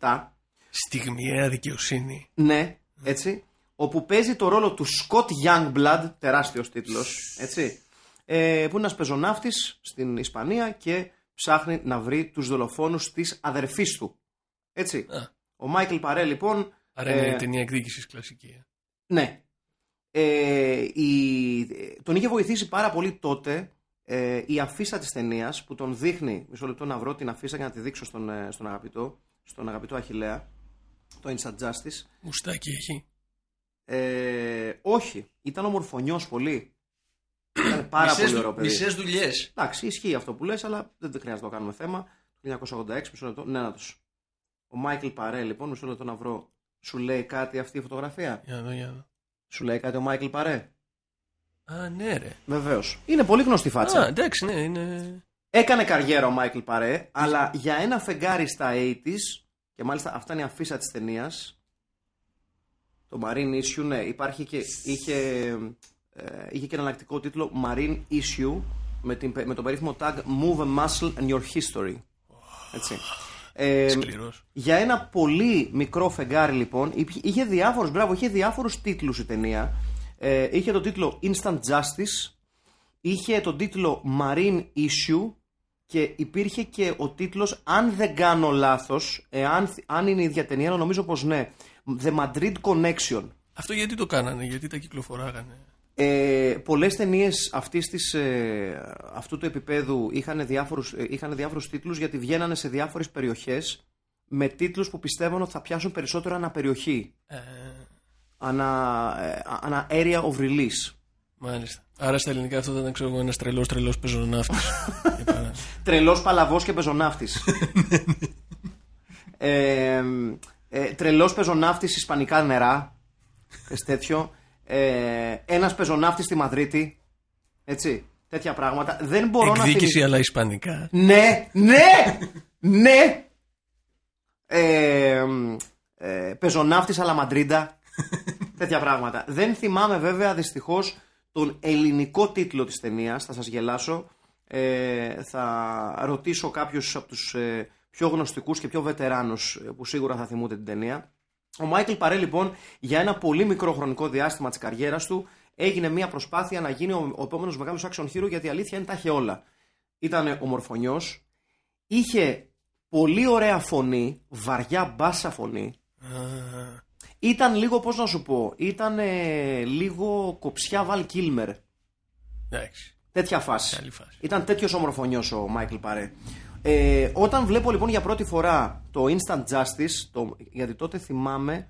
1987, Στιγμιαία δικαιοσύνη. ναι, έτσι, όπου παίζει το ρόλο του Scott Youngblood, τεράστιος τίτλος, έτσι, ε, που είναι ένας πεζοναύτης στην Ισπανία και ψάχνει να βρει τους δολοφόνους της αδερφής του. Έτσι. Α. Ο Μάικλ Παρέ λοιπόν, Άρα Ε, είναι ταινία εκδίκησης κλασική. ε. ναι, ε, η, τον είχε βοηθήσει πάρα πολύ τότε ε, η αφίσα της ταινίας που τον δείχνει, μισό λεπτό να βρω την αφίσα για να τη δείξω στον, ε, στον αγαπητό, στον αγαπητό Αχιλέα, το Instant Justice. Μουστάκι έχει. Ε, όχι, ήταν ομορφωνιός πολύ. Ήταν πάρα πολύ ωραίο παιδί. Μισές δουλειές. Εντάξει, ισχύει αυτό που λες, αλλά δεν χρειάζεται να το κάνουμε θέμα. Το 1986, μισό λεπτό. Ναι, να τους. Ο Μάικλ Παρέ, λοιπόν, μισό λεπτό να βρω. Σου λέει κάτι αυτή η φωτογραφία; Για να δω, για να δω. Σου λέει κάτι ο Μάικλ Παρέ; Α, ναι, ρε. Βεβαίως. Είναι πολύ γνωστή φάτσα. Α, εντάξει, ναι, είναι. Έκανε καριέρα ο Μάικλ Παρέ, αλλά για ένα φεγγάρι στα 80s, και μάλιστα αυτά είναι η αφίσα της ταινίας. Το Marine Issue, ναι, υπάρχει και, είχε, ε, είχε και ένα εναλλακτικό τίτλο Marine Issue με, την, με το περίφημο tag Move a Muscle and Your History. Έτσι. Ε, Σκληρός. για ένα πολύ μικρό φεγγάρι λοιπόν, υπ- είχε διάφορους, μπράβο, είχε διάφορους τίτλους η ταινία. Ε, είχε το τίτλο Instant Justice, είχε τον τίτλο Marine Issue και υπήρχε και ο τίτλος, αν δεν κάνω λάθος, εάν, αν είναι η ίδια ταινία, αλλά νομίζω πως ναι, The Madrid Connection. Αυτό γιατί το κάνανε, γιατί τα κυκλοφοράγανε; Ε, πολλές ταινίες αυτής της, ε, αυτού του επίπεδου είχαν διάφορους, ε, είχαν διάφορους τίτλους γιατί βγαίνανε σε διάφορες περιοχές με τίτλους που πιστεύουν ότι θα πιάσουν περισσότερο αναπεριοχή. Ε, Ανα, ε, ανα area of release. μάλιστα. Άρα στα ελληνικά αυτό θα ήταν ξέρω εγώ ένας τρελός τρελός πεζοναύτης. Τρελός παλαβός και πεζοναύτης. ε, ε, τρελός πεζοναύτης ισπανικά νερά. Πες τέτοιο. Ε, ένας πεζοναύτης στη Μαδρίτη. Έτσι. Τέτοια πράγματα. Δεν μπορώ να Εκδίκηση θυμηθώ. αλλά ισπανικά. Ναι, ναι, ναι. Ε, ε, πεζοναύτης αλλά Μαντρίντα. Τέτοια πράγματα. Δεν θυμάμαι βέβαια δυστυχώς τον ελληνικό τίτλο της ταινίας. Θα σας γελάσω. Ε, θα ρωτήσω κάποιους από τους ε, πιο γνωστικούς και πιο βετεράνους ε, που σίγουρα θα θυμούνται την ταινία. Ο Μάικλ Παρέ λοιπόν για ένα πολύ μικρό χρονικό διάστημα της καριέρας του έγινε μια προσπάθεια να γίνει ο, ο επόμενος μεγάλος action hero γιατί η αλήθεια είναι τα είχε όλα. Ήταν ομορφωνιός, είχε πολύ ωραία φωνή, βαριά μπάσα φωνή, Α, ήταν λίγο, πώς να σου πω, ήταν ε, λίγο κοψιά Βαλ Κίλμερ. Εντάξει. Τέτοια φάση. Καλή φάση. Ήταν τέτοιος ομορφωνιός ο Μάικλ Παρέ. Ε, όταν βλέπω λοιπόν για πρώτη φορά το Instant Justice, το, γιατί τότε θυμάμαι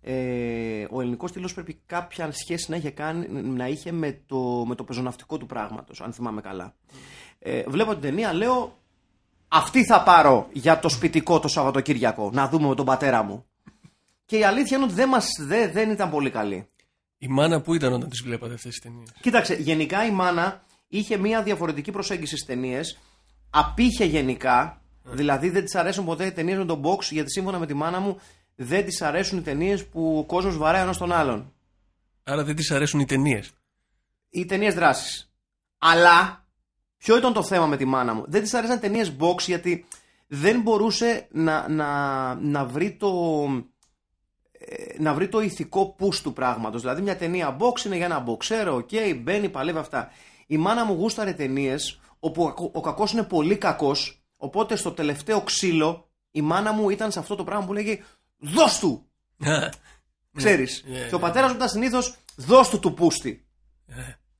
ε, ο ελληνικός τίτλο πρέπει κάποια σχέση να είχε, κάνει, να είχε με, το, με το πεζοναυτικό του πράγματος, αν θυμάμαι καλά. Ε, βλέπω την ταινία, λέω αυτή θα πάρω για το σπιτικό το Σαββατοκύριακο, να δούμε με τον πατέρα μου. Και η αλήθεια είναι ότι δεν, μας, δε- δεν ήταν πολύ καλή. Η μάνα που ήταν όταν τις βλέπατε αυτές τις ταινίες; Κοίταξε, γενικά η μάνα είχε μια διαφορετική προσέγγιση στις ταινίες. Απήχε γενικά, δηλαδή δεν της αρέσουν ποτέ οι ταινίες με τον box, γιατί σύμφωνα με τη μάνα μου δεν της αρέσουν οι ταινίες που ο κόσμος βαράει ένας τον άλλον. Άρα δεν της αρέσουν οι ταινίες. Οι ταινίες δράσης. Αλλά, ποιο ήταν το θέμα με τη μάνα μου; Δεν της αρέσαν ταινίες box γιατί δεν μπορούσε να, να, να βρει το. Ε, Να βρει το ηθικό push του πράγματος. Δηλαδή, μια ταινία box είναι για ένα μποξέρο, οκ, μπαίνει, παλεύει αυτά. Η μάνα μου γούσταρε ταινίες όπου ο κακός είναι πολύ κακός, οπότε στο τελευταίο ξύλο η μάνα μου ήταν σε αυτό το πράγμα που λέγει Δώσ' του! Ξέρεις. ναι, και ο ναι. πατέρας μου ήταν συνήθως Δώσ' του του πούστη.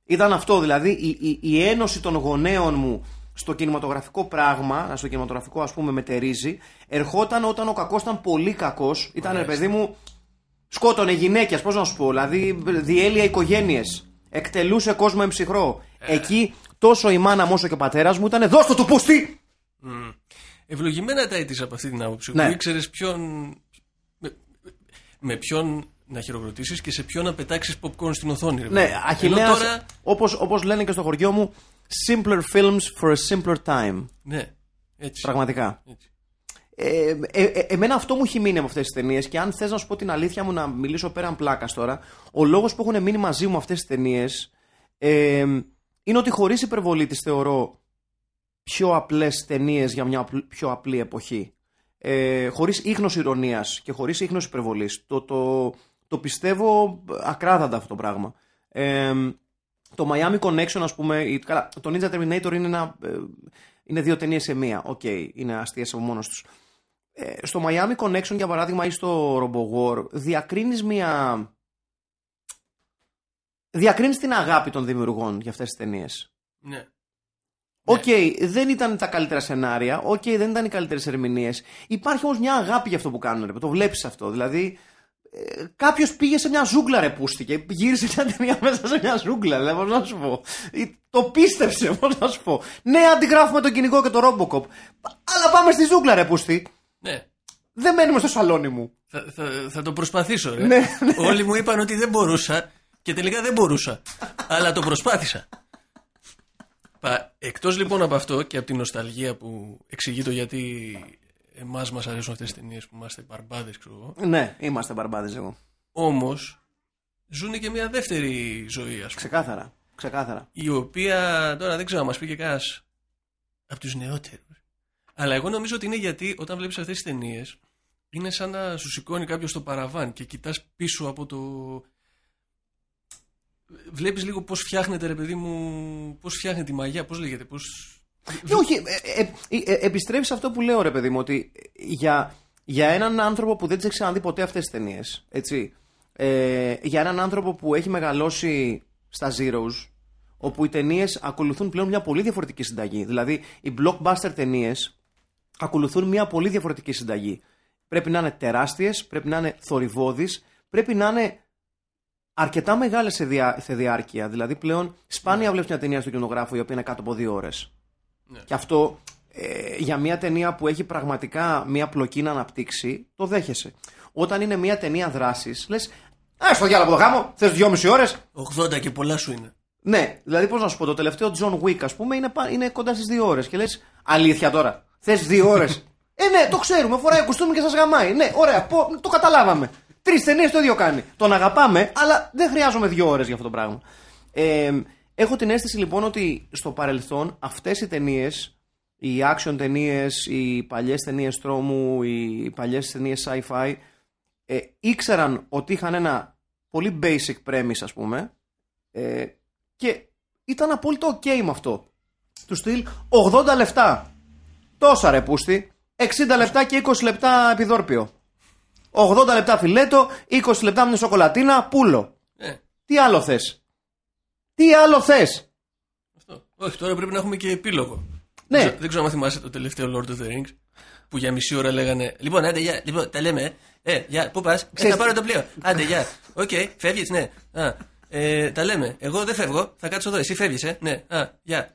Ήταν αυτό, δηλαδή η, η, η ένωση των γονέων μου στο κινηματογραφικό πράγμα, στο κινηματογραφικό ας πούμε μετερίζει, ερχόταν όταν ο κακός ήταν πολύ κακός, ήταν ρε παιδί μου, σκότωνε γυναίκες, πώς να σου πω, δηλαδή διέλυε οικογένειες, εκτελούσε κόσμο εμψυχρό. Εκεί τόσο η μάνα μου όσο και ο πατέρας μου ήταν δώσ' του του πούστη! Ευλογημένα τα έτυχε από αυτή την άποψη. Ναι. Που ήξερε ποιον. Με, με ποιον να χειροκροτήσεις και σε ποιον να πετάξεις popcorn στην οθόνη. Ρε, Ναι, παιδί. Ενώ Αχιλέας, τώρα. όπως, όπως λένε και στο χωριό μου, simpler films for a simpler time. Ναι, έτσι. Πραγματικά. έτσι. Ε, ε, ε, εμένα αυτό μου έχει μείνει από αυτές τις ταινίες και αν θες να σου πω την αλήθεια μου να μιλήσω πέραν πλάκας τώρα, ο λόγος που έχουν μείνει μαζί μου αυτές τις ταινίες ε, είναι ότι χωρίς υπερβολή τις θεωρώ πιο απλές ταινίες για μια απλ- πιο απλή εποχή. Ε, χωρίς ίχνος ειρωνείας και χωρίς ίχνος υπερβολής. Το, το, το πιστεύω ακράδαντα αυτό το πράγμα. Ε, το Miami Connection, ας πούμε, η- καλά, το Ninja Terminator είναι, ένα, ε, είναι δύο ταινίες σε μία. Οκ, είναι αστείες από μόνες τους. Ε, στο Miami Connection, για παράδειγμα, ή στο RoboWar, διακρίνεις μία... Διακρίνεις την αγάπη των δημιουργών για αυτές τις ταινίες. Ναι. Οκ, δεν ήταν τα καλύτερα σενάρια. Οκ, δεν ήταν οι καλύτερες ερμηνείες. Υπάρχει όμως μια αγάπη για αυτό που κάνουν. Ρε. Το βλέπεις αυτό. Δηλαδή, ε, κάποιος πήγε σε μια ζούγκλα, ρε πούστη, και γύρισε μια ταινία μέσα σε μια ζούγκλα. Δηλαδή, πώς να σου πω. Ε, Το πίστεψε, πώς να σου πω. Ναι, αντιγράφουμε τον κυνηγό και το Robocop. Αλλά πάμε στη ζούγκλα, ρε, πούστη. Ναι. Δεν μένουμε στο σαλόνι μου. Θα, θα, θα το προσπαθήσω, ρε. Ναι, Όλοι μου είπαν ότι δεν μπορούσα και τελικά δεν μπορούσα. αλλά το προσπάθησα. Πα, εκτός λοιπόν από αυτό και από την νοσταλγία που εξηγεί το γιατί εμάς μας αρέσουν αυτές τις ταινίες που είμαστε μπαρμπάδες, ξέρω εγώ. Ναι, είμαστε μπαρμπάδες εγώ. Όμως, ζουν και μια δεύτερη ζωή, ας πούμε. Ξεκάθαρα. Ξεκάθαρα. Η οποία, τώρα δεν ξέρω να μας πει και κανένας από τους νεότερους. Αλλά εγώ νομίζω ότι είναι γιατί όταν βλέπεις αυτές τις ταινίες είναι σαν να σου σηκώνει κάποιος το παραβάν και κοιτάς πίσω από το... Βλέπεις λίγο πώς φτιάχνεται ρε παιδί μου, πώς φτιάχνεται η μαγιά, πώς λέγεται, πώς... Ε, όχι, ε, ε, ε, ε, επιστρέφεις σε αυτό που λέω, ρε παιδί μου, ότι για, για έναν άνθρωπο που δεν τις έχεις ξαναδεί ποτέ αυτές τις ταινίες, έτσι. Ε, για έναν άνθρωπο που έχει μεγαλώσει στα Zeros, όπου οι ταινίες ακολουθούν πλέον μια πολύ διαφορετική συνταγή. Δηλαδή, οι blockbuster ταινίες ακολουθούν μια πολύ διαφορετική συνταγή. Πρέπει να είναι τεράστιες, πρέπει να είναι θορυβώδεις, πρέπει να είναι αρκετά μεγάλες σε, διά, σε διάρκεια. Δηλαδή, πλέον σπάνια βλέπεις μια ταινία στο κινηματογράφο η οποία είναι κάτω από δύο ώρες. Και αυτό ε, για μια ταινία που έχει πραγματικά μια πλοκή να αναπτύξει, το δέχεσαι. Όταν είναι μια ταινία δράσης, λες. Α, στο διάλογο το γάμο, θες δυόμιση ώρες. 80 και πολλά σου είναι. Ναι, δηλαδή πώς να σου πω, το τελευταίο John Wick, ας πούμε, είναι, πα- είναι κοντά στις δύο ώρες. Και λες, αλήθεια τώρα, θες δύο ώρες. ε, ναι, το ξέρουμε, φοράει κουστούμι και σας γαμάει. Ναι, ωραία, πω, το καταλάβαμε. Τρεις ταινίες το ίδιο κάνει. Τον αγαπάμε, αλλά δεν χρειάζομαι δύο ώρες για αυτό το πράγμα. Ε, έχω την αίσθηση λοιπόν ότι στο παρελθόν αυτές οι ταινίες, οι action ταινίες, οι παλιές ταινίες τρόμου, οι παλιές ταινίες sci-fi, ε, ήξεραν ότι είχαν ένα πολύ basic premise, ας πούμε, ε, και ήταν απόλυτο ok με αυτό. Του στυλ 80 λεπτά. Τόσα ρε πούστη. 60 λεπτά και 20 λεπτά επιδόρπιο. 80 λεπτά φιλέτο, 20 λεπτά μια σοκολατίνα, πούλο. Ε, Τι άλλο θες; Τι άλλο θες; αυτό. Όχι, τώρα πρέπει να έχουμε και επίλογο. Ναι. Δεν ξέρω- Δεν ξέρω αν θυμάσαι το τελευταίο Lord of the Rings που για μισή ώρα λέγανε Λοιπόν, άντε, γεια, λοιπόν, τα λέμε. Ε, ε γεια, πού πας, ε, Ξέρεις- θα πάρω το πλοίο. Άντε, γεια. Οκ, φεύγεις, ναι. Α, ε, τα λέμε. Εγώ δεν φεύγω, θα κάτσω εδώ. Εσύ φεύγεις, ε. Ναι, α, γεια.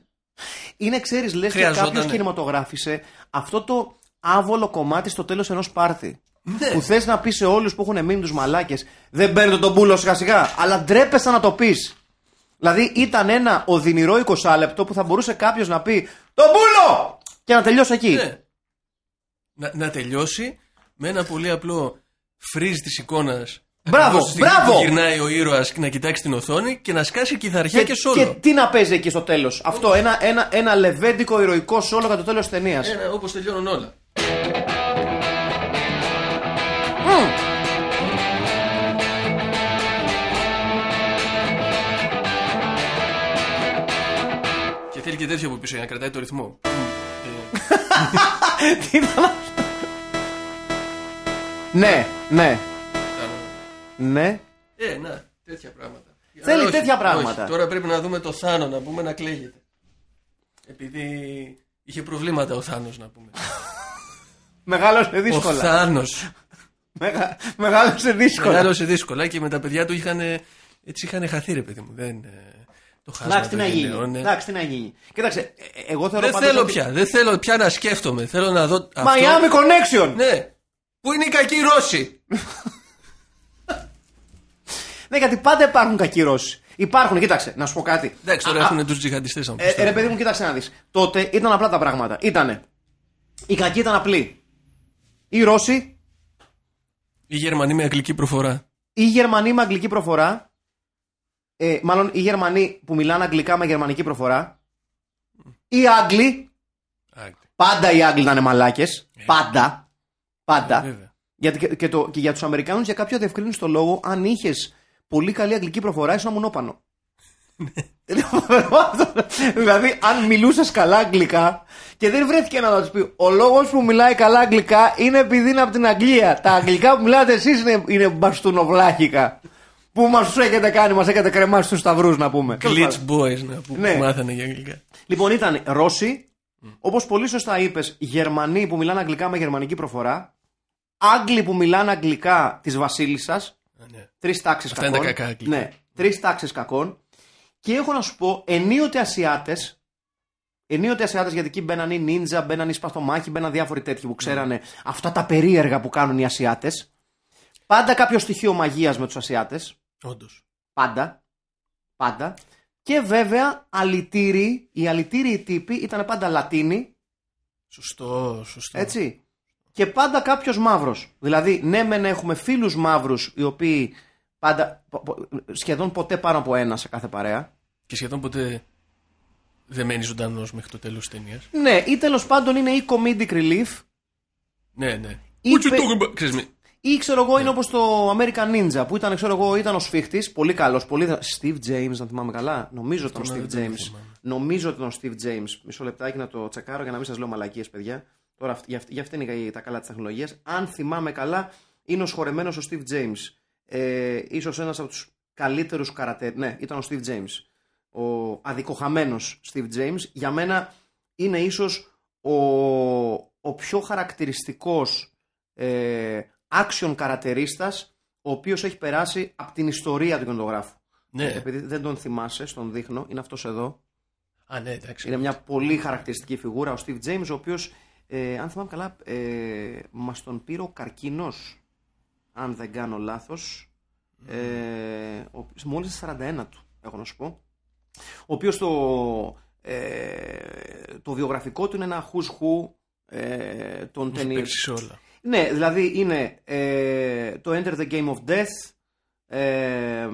Είναι, ξέρεις, λες και Χρειαζότανε. κάποιος κινηματογράφησε αυτό το άβολο κομμάτι στο τέλος ενός πάρτι. Ναι. Που θες να πεις σε όλους που έχουν μείνει τους μαλάκες, δεν παίρνετε τον πούλο σιγά σιγά, αλλά ντρέπεσαι να το πεις. Δηλαδή ήταν ένα οδυνηρό 20 λεπτό που θα μπορούσε κάποιος να πει Τον πούλο! Και να τελειώσει εκεί. Ναι. Να, να τελειώσει με ένα πολύ απλό freeze της εικόνας. Μπράβο, μπράβο! Που γυρνάει ο ήρωας και να κοιτάξει την οθόνη και να σκάσει κυθαριά και, σόλο. και τι να παίζει εκεί στο τέλος. Αυτό, ένα, ένα, ένα λεβέντικο ηρωικό σόλο για το τέλος της ταινίας. Ένα, όπως τελειώνουν όλα. Και θέλει και τέτοιο από πίσω για να κρατάει το ρυθμό. Ε, τι ήταν αυτό. Ναι, ναι, Κάνω. Ναι. Ε, να, τέτοια πράγματα. Θέλει Α, όχι, τέτοια πράγματα. όχι. Τώρα πρέπει να δούμε το Θάνο να πούμε να κλαίγεται. Επειδή είχε προβλήματα ο Θάνος να πούμε. Μεγάλωσε ο δύσκολα. Θάνος. Μεγα... Μεγάλωσε δύσκολα. Μεγάλωσε δύσκολα και με τα παιδιά του είχαν, έτσι είχαν χαθεί ρε παιδί μου. Δεν, ε, το χάσμα Εντάξει, τι των να γίνει. γενεών, ε. Εντάξει, τι να γίνει. Κοίταξε, ε, ε, εγώ θεωρώ Δεν πάντως θέλω ότι- πια, δεν θέλω πια να σκέφτομαι. Θέλω να δω. αυτό. Miami Connection! Ναι. Πού είναι οι κακοί Ρώσοι. Ναι, γιατί πάντα υπάρχουν κακοί Ρώσοι. Υπάρχουν, κοίταξε, να σου πω κάτι. Εντάξει, τώρα Α, έχουν τους τζιχαντιστές να μου Ε, πεις ε, τώρα. ρε παιδί μου, κοίταξε να δεις. Τότε ήταν απλά τα πράγματα. Ήτανε. Η κακή ήταν απλή. Οι Ρώσοι, Οι Γερμανοί με αγγλική προφορά. οι Γερμανοί με αγγλική προφορά. Ε, μάλλον οι Γερμανοί που μιλάνε αγγλικά με γερμανική προφορά. Οι Άγγλοι. Άγγλοι. Πάντα οι Άγγλοι ήταν μαλάκες. Πάντα. Πάντα. Βέβαια. Γιατί και, και, το, και για τους Αμερικάνους για κάποιο διευκρίνηση το λόγο, αν είχες πολύ καλή αγγλική προφορά, ήσουν μουνόπανο. Είναι φοβερό αυτό. δηλαδή, αν μιλούσες καλά αγγλικά και δεν βρέθηκε να τους πει Ο λόγος που μιλάει καλά αγγλικά είναι επειδή είναι από την Αγγλία. Τα αγγλικά που μιλάτε εσείς είναι, είναι μπαστούνοβλάχικα. Που μας τους έχετε κάνει, μας έχετε κρεμάσει τους σταυρούς να πούμε. Glitch boys να που Ναι. μάθανε για αγγλικά. Λοιπόν, ήταν Ρώσοι, όπως πολύ σωστά είπες, Γερμανοί που μιλάνε αγγλικά με γερμανική προφορά, Άγγλοι που μιλάνε αγγλικά της Βασίλισσας, Α, ναι. τρεις τάξεις Αυτά κακών. είναι τα κακά αγγλικά. Ναι, τρεις τάξεις κακών. Και έχω να σου πω, ενίοτε Ασιάτες, ενίοτε Ασιάτες γιατί εκεί μπαίναν οι νίντζα, μπαίναν οι σπαθομάχοι, μπαίναν διάφοροι τέτοιοι που ξέρανε αυτά τα περίεργα που κάνουν οι Ασιάτες. Πάντα κάποιο στοιχείο μαγείας με τους Ασιάτες. Όντως. Πάντα. Πάντα. Και βέβαια, αλητήριοι, οι αλητήριοι τύποι ήταν πάντα Λατίνοι, Σωστό, σωστό. έτσι. Και πάντα κάποιος μαύρος. Δηλαδή, ναι, μεν έχουμε φίλους μαύρους οι οποίοι πάντα, πο- πο- σχεδόν ποτέ πάνω από ένα σε κάθε παρέα. Και σχεδόν ποτέ δεν μένει ζωντανός μέχρι το τέλος της ταινίας. Ναι, ή τέλος πάντων είναι ή comedic relief, Ναι, ναι. Είπε- What you talking about? Ξέρεις, με- ή ξέρω εγώ Ναι. είναι όπως το American Ninja που ήταν, ξέρω εγώ, ήταν ο σφίχτης, πολύ καλός. Πολύ... δρα- Steve James, να θυμάμαι καλά. Νομίζω ότι ήταν ο Αυτό Steve δεν το James. θυμάμαι. Νομίζω ότι ήταν ο Steve James. Μισό λεπτάκι να το τσεκάρω για να μην σας λέω μαλακίες, παιδιά. Τώρα αυ- για, αυ- για αυτή είναι η- τα καλά της τεχνολογίας. Αν θυμάμαι καλά, είναι ο σχορεμένος ο Steve James. Ε, ίσως ένας από τους καλύτερους καρατέ. Ναι, ήταν ο Steve James. Ο αδικοχαμένος Steve James. Για μένα είναι ίσως ο, ο πιο χαρακτηριστικός ε, action καρατερίστας ο οποίος έχει περάσει από την ιστορία του κινηματογράφου. Ναι. Επειδή δεν τον θυμάσαι, στον δείχνω, είναι αυτός εδώ. Α, ναι, εντάξει. Είναι μια πολύ χαρακτηριστική φιγούρα ο Steve James, ο οποίος, ε, αν θυμάμαι καλά, ε, μας τον πήρε ο καρκίνος, αν δεν κάνω λάθος, ε, ο, μόλις στα 41 του, έχω να σου πω, ο οποίος το, ε, το βιογραφικό του είναι ένα who's who ε, των Έχει ταινίων. παίξεις σε όλα. Ναι, δηλαδή είναι ε, το Enter the Game of Death, ε,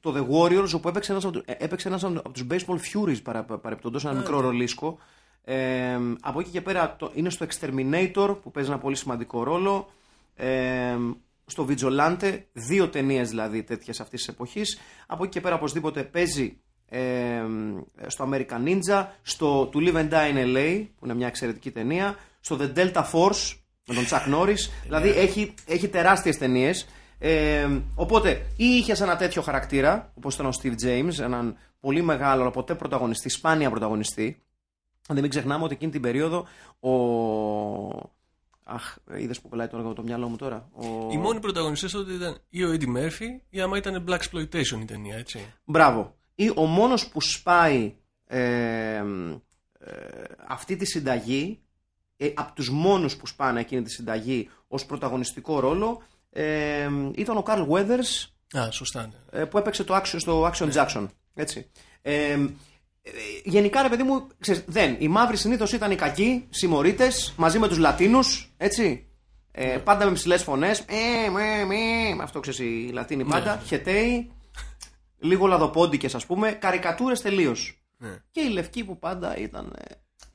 το The Warriors, όπου έπαιξε ένας, από, του- ε, έπαιξε ένας από τους Baseball Furies παρα, παρεπτόντως, ένα μικρό ρολίσκο. Ε, από εκεί και πέρα το, είναι στο Exterminator, που παίζει ένα πολύ σημαντικό ρόλο. Ε, στο Vigilante, δύο ταινίες δηλαδή τέτοιες αυτής της εποχής. Από εκεί και πέρα οπωσδήποτε παίζει ε, στο American Ninja, στο To Live and Die in LA, που είναι μια εξαιρετική ταινία, στο The Delta Force με τον Chuck Norris. δηλαδή έχει, έχει τεράστιες ταινίες. Ε, οπότε, ή είχε ένα τέτοιο χαρακτήρα, όπως ήταν ο Steve James, έναν πολύ μεγάλο, αλλά ποτέ πρωταγωνιστή, σπάνια πρωταγωνιστή. Δεν μην ξεχνάμε ότι εκείνη την περίοδο ο. Αχ, είδες που κολλάει τώρα το μυαλό μου τώρα. Ο... Οι μόνοι πρωταγωνιστές τότε ήταν ή ο Eddie Murphy ή άμα ήταν Black Exploitation η ταινία, έτσι. Μπράβο. Ή ο μόνος που σπάει ε, ε, αυτή τη συνταγή, ε, από τους μόνους που σπάνε εκείνη τη συνταγή ως πρωταγωνιστικό ρόλο, ε, ήταν ο Carl Weathers Α, σωστά. Ναι. ε, που έπαιξε το action, στο Action Jackson. Έτσι. Ε, ε, γενικά, ρε παιδί μου, ξέρεις, δεν. Οι μαύροι συνήθως ήταν οι κακοί, συμμορίτες, μαζί με τους Λατίνους, έτσι. Ε, πάντα με ψηλές φωνές. Ε, με, με, αυτό ξέρεις οι Λατίνοι πάντα. Χεταίοι, λίγο λαδοπόντικες, ας πούμε. Καρικατούρες τελείως. Ναι. Και οι λευκοί που πάντα ήταν. ε,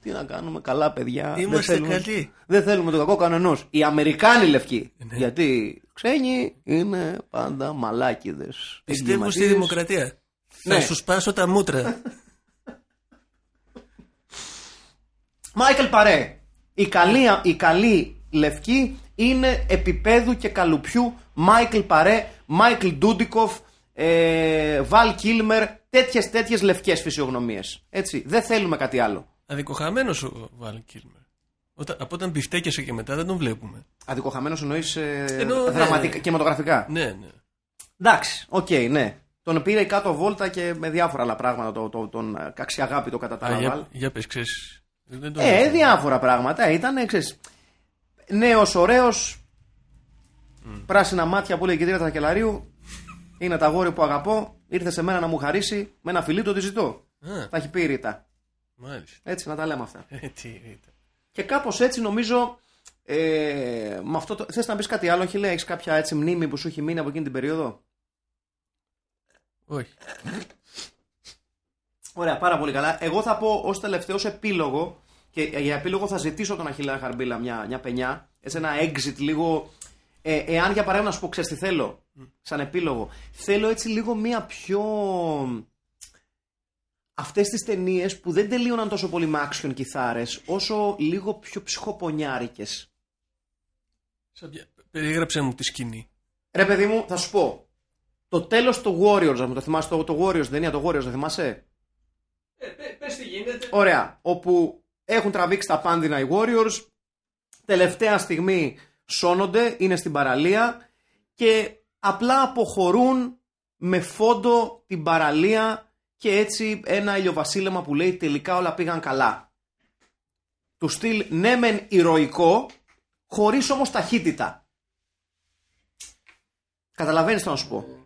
τι να κάνουμε, καλά παιδιά. δεν Είμαστε θέλουμε- καλοί. Δεν θέλουμε το κακό κανενός. Οι Αμερικάνοι λευκοί. Ναι. Γιατί ξένοι είναι πάντα μαλάκιδες. Πιστεύω στη δημοκρατία. Ναι. Θα σου σπάσω τα μούτρα. Μάικλ Παρέ. Οι καλοί, οι καλοί λευκοί είναι επίπεδου και καλουπιού Μάικλ Παρέ, Μάικλ Ντούντικοφ, ε, Βαλ Κίλμερ, τέτοιες τέτοιες λευκές φυσιογνωμίες. Έτσι. Δεν θέλουμε κάτι άλλο. Αδικοχαμένος ο Βάλ Κίλμερ. Όταν, από όταν μπιφτέκιασε και μετά δεν τον βλέπουμε. Αδικοχαμένος εννοείς ε, Εννοώ, ναι. δραματικά, κινηματογραφικά; Ναι, ναι. Εντάξει, οκ, ναι. Τον πήρε η κάτω βόλτα και με διάφορα άλλα πράγματα. Το, το, τον ε, αξιαγάπητο κατά τα Α, άλλα. για, για πες, ξέρεις. Δεν τον Ε, διάφορα πράγματα. Ήταν, ξέρεις, νέος, ωραίος, πράσινα μάτια που λέει η κυρία Τρακελαρίου. Είναι τα γόρι που αγαπώ. Ήρθε σε μένα να μου χαρίσει. Με ένα φιλί το τη ζητώ. Α, Τα έχει πει η Ρίτα. μάλιστα. Έτσι, να τα λέμε αυτά. Ε, τι ήταν. Και κάπως έτσι νομίζω. Ε, με αυτό το... Θες να πεις κάτι άλλο, Χιλέ, έχεις κάποια έτσι μνήμη που σου έχει μείνει από εκείνη την περίοδο; Όχι. Ωραία, πάρα πολύ καλά. Εγώ θα πω ως τελευταίος επίλογο και για επίλογο θα ζητήσω τον Αχιλέα Χαρμπίλα μια, μια πενιά. Έτσι ένα exit λίγο. Ε, εάν για παράδειγμα να σου πω, ξέρεις τι θέλω, σαν επίλογο. Θέλω έτσι λίγο μια πιο. Αυτές τις ταινίες που δεν τελείωναν τόσο πολύ με action κιθάρες, όσο λίγο πιο ψυχοπονιάρικες. Σαν ποια- Περίγραψε μου τη σκηνή. Ρε παιδί μου, θα σου πω. Το τέλος του Warriors, να μου το θυμάσαι, το, το Warriors, την ταινία το Warriors, δεν θυμάσαι; Ε, πες τι γίνεται. Ωραία. Όπου έχουν τραβήξει τα πάνδυνα οι Warriors. Τελευταία στιγμή σώνονται, είναι στην παραλία και απλά αποχωρούν με φόντο την παραλία και έτσι ένα ηλιοβασίλεμα που λέει τελικά όλα πήγαν καλά. Του στυλ ναι μεν ηρωικό, χωρίς όμως ταχύτητα. Καταλαβαίνεις τι να σου πω.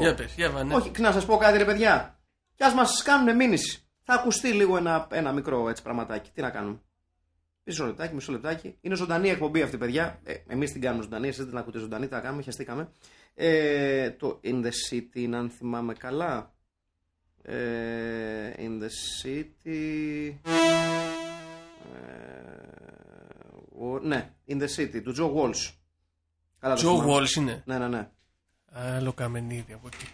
Περίμενα, θα σου πω. Για πες, για βάνε. Όχι, να σας πω κάτι, ρε παιδιά. Κι ας μας κάνουν μήνυση. Θα ακουστεί λίγο ένα, ένα μικρό έτσι πραγματάκι. Τι να κάνουμε; Μισό λεπτάκι, μισό λεπτάκι. Είναι ζωντανή εκπομπή αυτή, παιδιά. Ε, Εμείς την κάνουμε ζωντανή, εσείς δεν την ακούτε ζωντανή, τα κάνουμε, χαιστήκαμε. Ε, το In the City είναι αν θυμάμαι καλά. Ε, in the City. Ε, ο- ναι, In the City, του Joe Walsh. Καλά το Τζο θυμάμαι. Βόλς είναι. Ναι, ναι, ναι. Άλλο καμενίδι από εκεί.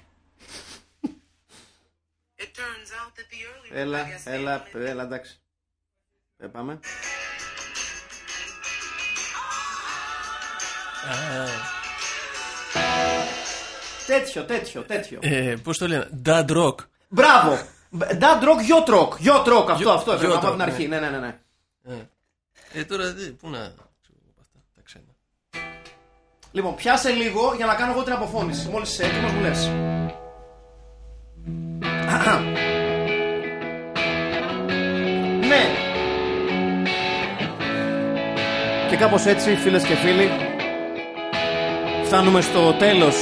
It turns out that the early Έλα, Rebellion said έλα, only- έλα, εντάξει. Ε, πάμε. Α, Τέτοιο, τέτοιο, τέτοιο. ε, πώς το λένε; Dad Rock. Μπράβο! Dad rock, yacht rock. Yacht rock, αυτό, Yacht- αυτό έπρεπε να yacht πω από την rock, αρχή. Ναι, ναι, ναι. ναι. Ε, ε, τώρα δε, πού να... Λοιπόν, πιάσε λίγο για να κάνω εγώ την αποφώνηση. Μόλις είσαι έτοιμος, μου λες. ναι. Και κάπως έτσι, φίλες και φίλοι, φτάνουμε στο τέλος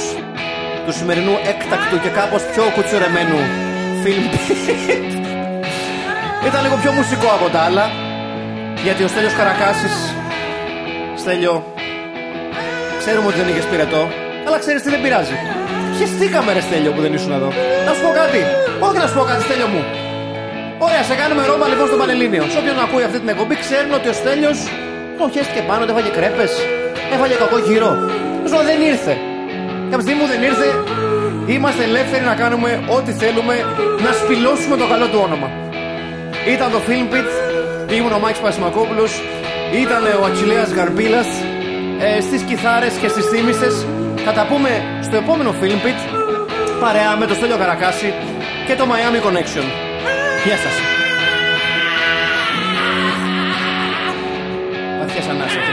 του σημερινού έκτακτου και κάπως πιο κουτσουρεμένου film Ήταν λίγο πιο μουσικό από τα άλλα, γιατί ο Στέλιος Καρακάσης, Στέλιο, Ξέρουμε ότι δεν είχες πυρετό, αλλά ξέρεις τι δεν πειράζει. Χεστήκαμε ρε Στέλιο που δεν ήσουν εδώ. Να σου πω κάτι. Όχι να σου πω κάτι, Στέλιο μου. Ωραία, σε κάνουμε ρόμπα λοιπόν στο Πανελλήνιο. Σε όποιον ακούει αυτή την εκπομπή, ξέρουν ότι ο Στέλιος τον χέστηκε πάνω, του έφαγε κρέπες, έφαγε κακό γύρο. Σου δεν ήρθε. Κάποια στιγμή που δεν ήρθε, είμαστε ελεύθεροι να κάνουμε ό,τι θέλουμε, να σπηλώσουμε το καλό του όνομα. Ήταν το Film Pit, ήμουν ο Μάκης Πασιμακόπουλος, ήταν ο Ατσιλέας Γαρμπίλας, ε, στις κιθάρες και στις θύμησες. Θα τα πούμε στο επόμενο Film Pit παρέα με το Στέλιο Καρακάση και το Miami Connection. Γεια σας. Βαθιές ανάσες.